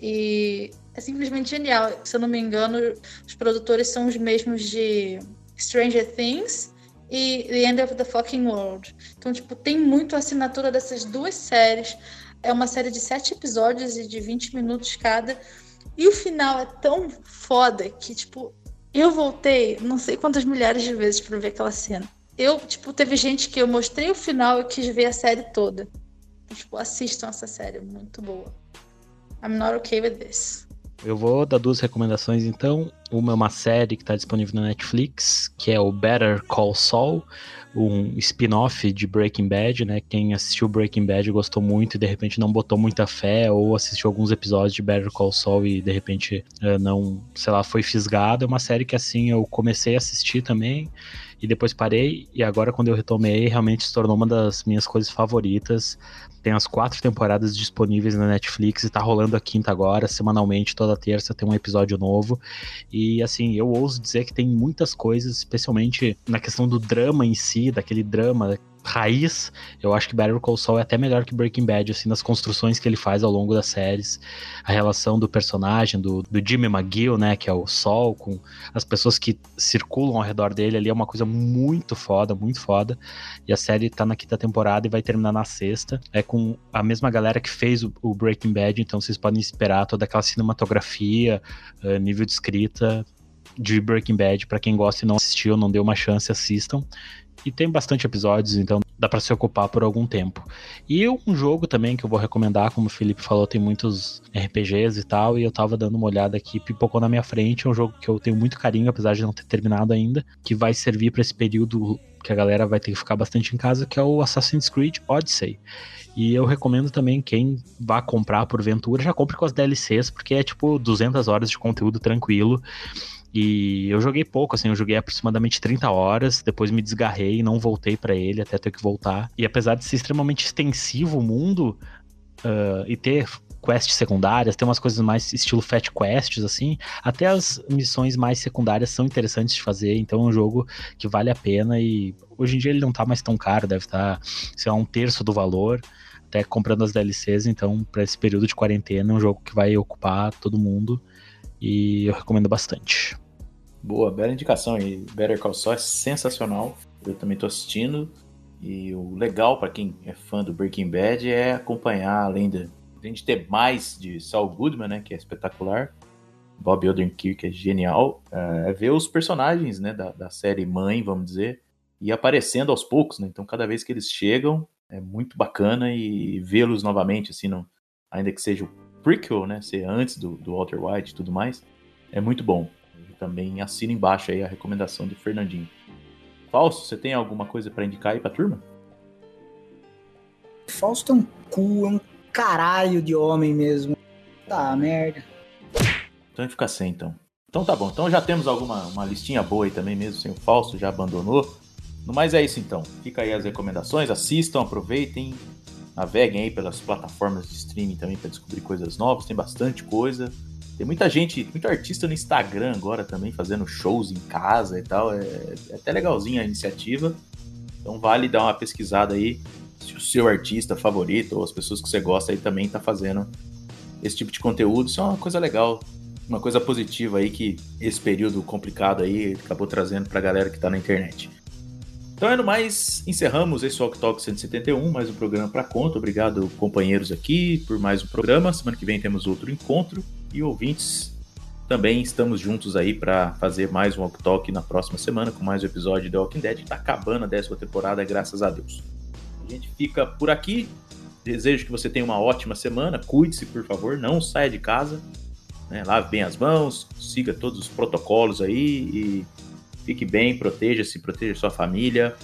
E é simplesmente genial. Se eu não me engano, os produtores são os mesmos de Stranger Things e The End of the Fucking World. Então, tipo, tem muito a assinatura dessas duas séries. É uma série de sete episódios e de 20 minutos cada. E o final é tão foda que, tipo, eu voltei não sei quantas milhares de vezes pra ver aquela cena. Eu, tipo, teve gente que eu mostrei o final e quis ver a série toda. Tipo, assistam essa série, muito boa. I'm not okay with this. Eu vou dar duas recomendações então. Uma é uma série que está disponível na Netflix, que é o Better Call Saul, um spin-off de Breaking Bad, né? Quem assistiu Breaking Bad gostou muito e de repente não botou muita fé, ou assistiu alguns episódios de Better Call Saul e de repente eh, não, sei lá, foi fisgado. É uma série que assim eu comecei a assistir também e depois parei, e agora quando eu retomei, realmente se tornou uma das minhas coisas favoritas. Tem as quatro temporadas disponíveis na Netflix e tá rolando a quinta agora, semanalmente, toda terça tem um episódio novo. E assim, eu ouso dizer que tem muitas coisas, especialmente na questão do drama em si, daquele drama raiz, eu acho que Better Call Saul é até melhor que Breaking Bad, assim, nas construções que ele faz ao longo das séries, a relação do personagem, do, do Jimmy McGill, né, que é o Sol, com as pessoas que circulam ao redor dele ali, é uma coisa muito foda, muito foda, e a série tá na quinta temporada e vai terminar na sexta, é com a mesma galera que fez o, o Breaking Bad, então vocês podem esperar toda aquela cinematografia, eh, nível de escrita de Breaking Bad, para quem gosta e não assistiu, não deu uma chance, assistam e tem bastante episódios, então dá para se ocupar por algum tempo. E um jogo também que eu vou recomendar, como o Felipe falou, tem muitos RPGs e tal, e eu tava dando uma olhada aqui, pipocou na minha frente, é um jogo que eu tenho muito carinho, apesar de não ter terminado ainda, que vai servir para esse período que a galera vai ter que ficar bastante em casa, que é o Assassin's Creed Odyssey. E eu recomendo também quem vá comprar por ventura, já compre com as DLCs, porque é tipo 200 horas de conteúdo tranquilo. E eu joguei pouco, assim, eu joguei aproximadamente 30 horas, depois me desgarrei e não voltei para ele até ter que voltar. E apesar de ser extremamente extensivo o mundo uh, e ter quests secundárias, tem umas coisas mais estilo Fat Quests, assim, até as missões mais secundárias são interessantes de fazer, então é um jogo que vale a pena e hoje em dia ele não tá mais tão caro, deve estar, tá, sei lá, um terço do valor até comprando as DLCs, então para esse período de quarentena é um jogo que vai ocupar todo mundo e eu recomendo bastante. Boa, bela indicação aí. Better Call Saul é sensacional. Eu também tô assistindo. E o legal para quem é fã do Breaking Bad é acompanhar, além de a gente ter mais de Saul Goodman, né, que é espetacular, Bob Odenkirk é genial, é ver os personagens, né, da, da série mãe, vamos dizer, e aparecendo aos poucos, né? Então cada vez que eles chegam é muito bacana e vê-los novamente, assim, no, ainda que seja o prequel, né, ser antes do, do Walter White e tudo mais, é muito bom. E também assina embaixo aí a recomendação do Fernandinho. Falso, você tem alguma coisa para indicar aí pra turma? Fausto é um cu, é um caralho de homem mesmo. Tá, merda. Então a gente fica sem, então. Então tá bom. Então já temos alguma uma listinha boa aí também, mesmo sem o falso, já abandonou. No mais é isso então. Fica aí as recomendações, assistam, aproveitem, naveguem aí pelas plataformas de streaming também para descobrir coisas novas. Tem bastante coisa. Tem muita gente, muito artista no Instagram agora também fazendo shows em casa e tal. É, é até legalzinha a iniciativa. Então vale dar uma pesquisada aí se o seu artista favorito ou as pessoas que você gosta aí também tá fazendo esse tipo de conteúdo. Isso é uma coisa legal, uma coisa positiva aí que esse período complicado aí acabou trazendo pra galera que tá na internet. Então é no mais, encerramos esse Walk Talk 171, mais um programa para conta. Obrigado, companheiros aqui, por mais um programa. Semana que vem temos outro encontro. E ouvintes, também estamos juntos aí para fazer mais um Walk Talk na próxima semana, com mais um episódio The Walking Dead, que tá acabando a décima temporada, graças a Deus. A gente fica por aqui. Desejo que você tenha uma ótima semana. Cuide-se, por favor. Não saia de casa. Né? Lave bem as mãos. Siga todos os protocolos aí. E fique bem. Proteja-se. Proteja sua família.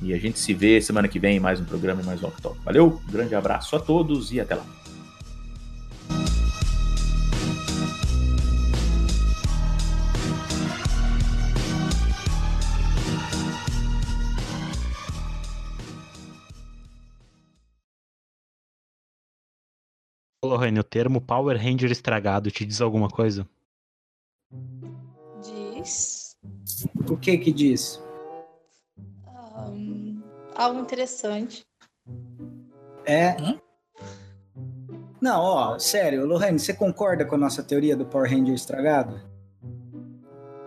E a gente se vê semana que vem em mais um programa e mais um Walk Talk. Valeu. Um grande abraço a todos e até lá. Lohane, o termo Power Ranger estragado te diz alguma coisa? Diz. O que que diz? ahn, algo interessante. É. Não, ó, sério, Lohane, você concorda com a nossa teoria do Power Ranger estragado?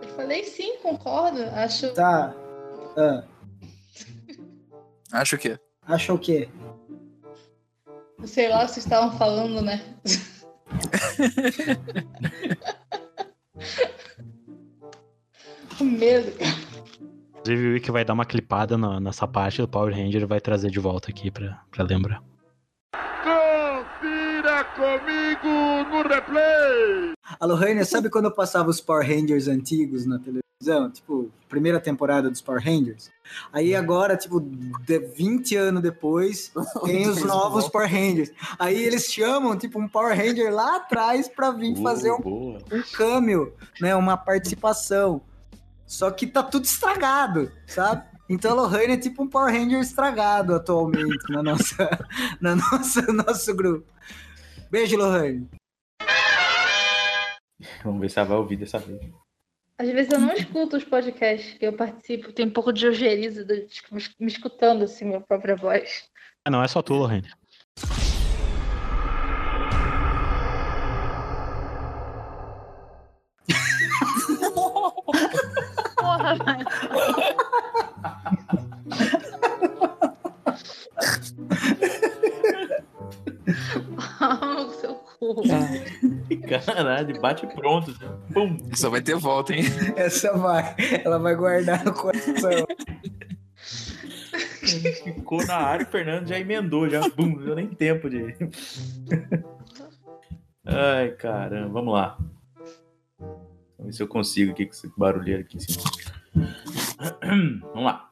Eu falei sim, concordo. Acho. Tá. Ah, *laughs* Acho que. acha o quê? Sei lá, vocês estavam falando, né? Com *laughs* medo. Inclusive, o Wiki vai dar uma clipada na- nessa parte do Power Ranger e vai trazer de volta aqui pra, pra lembrar. Confira comigo no replay. A Lohane, sabe quando eu passava os Power Rangers antigos na televisão? Tipo, primeira temporada dos Power Rangers? Aí agora, tipo, de 20 anos depois, *laughs* tem os novos Power Rangers. Aí eles chamam, tipo, um Power Ranger lá atrás pra vir fazer um, boa. um cameo, né? Uma participação. Só que tá tudo estragado, sabe? Então a Lohane é tipo um Power Ranger estragado atualmente na nossa, *laughs* na nossa, nosso grupo. Beijo, Lohane. Vamos ver se ela vai ouvir dessa vez. Às vezes eu não escuto os podcasts que eu participo, tem um pouco de ojeriza de tipo, me escutando assim, minha própria voz. Ah, não é só tu, Lohane. *laughs* Porra, velho. *laughs* *laughs* Caralho, bate pronto. né? Pum. Só vai ter volta, hein? Essa vai. Ela vai guardar no coração. Ficou na área, o Fernando já emendou, já. Bum, não deu nem tempo de. *laughs* Ai, caramba, vamos lá. Vamos ver se eu consigo aqui com esse barulheiro aqui em cima. *clears throat* Vamos lá.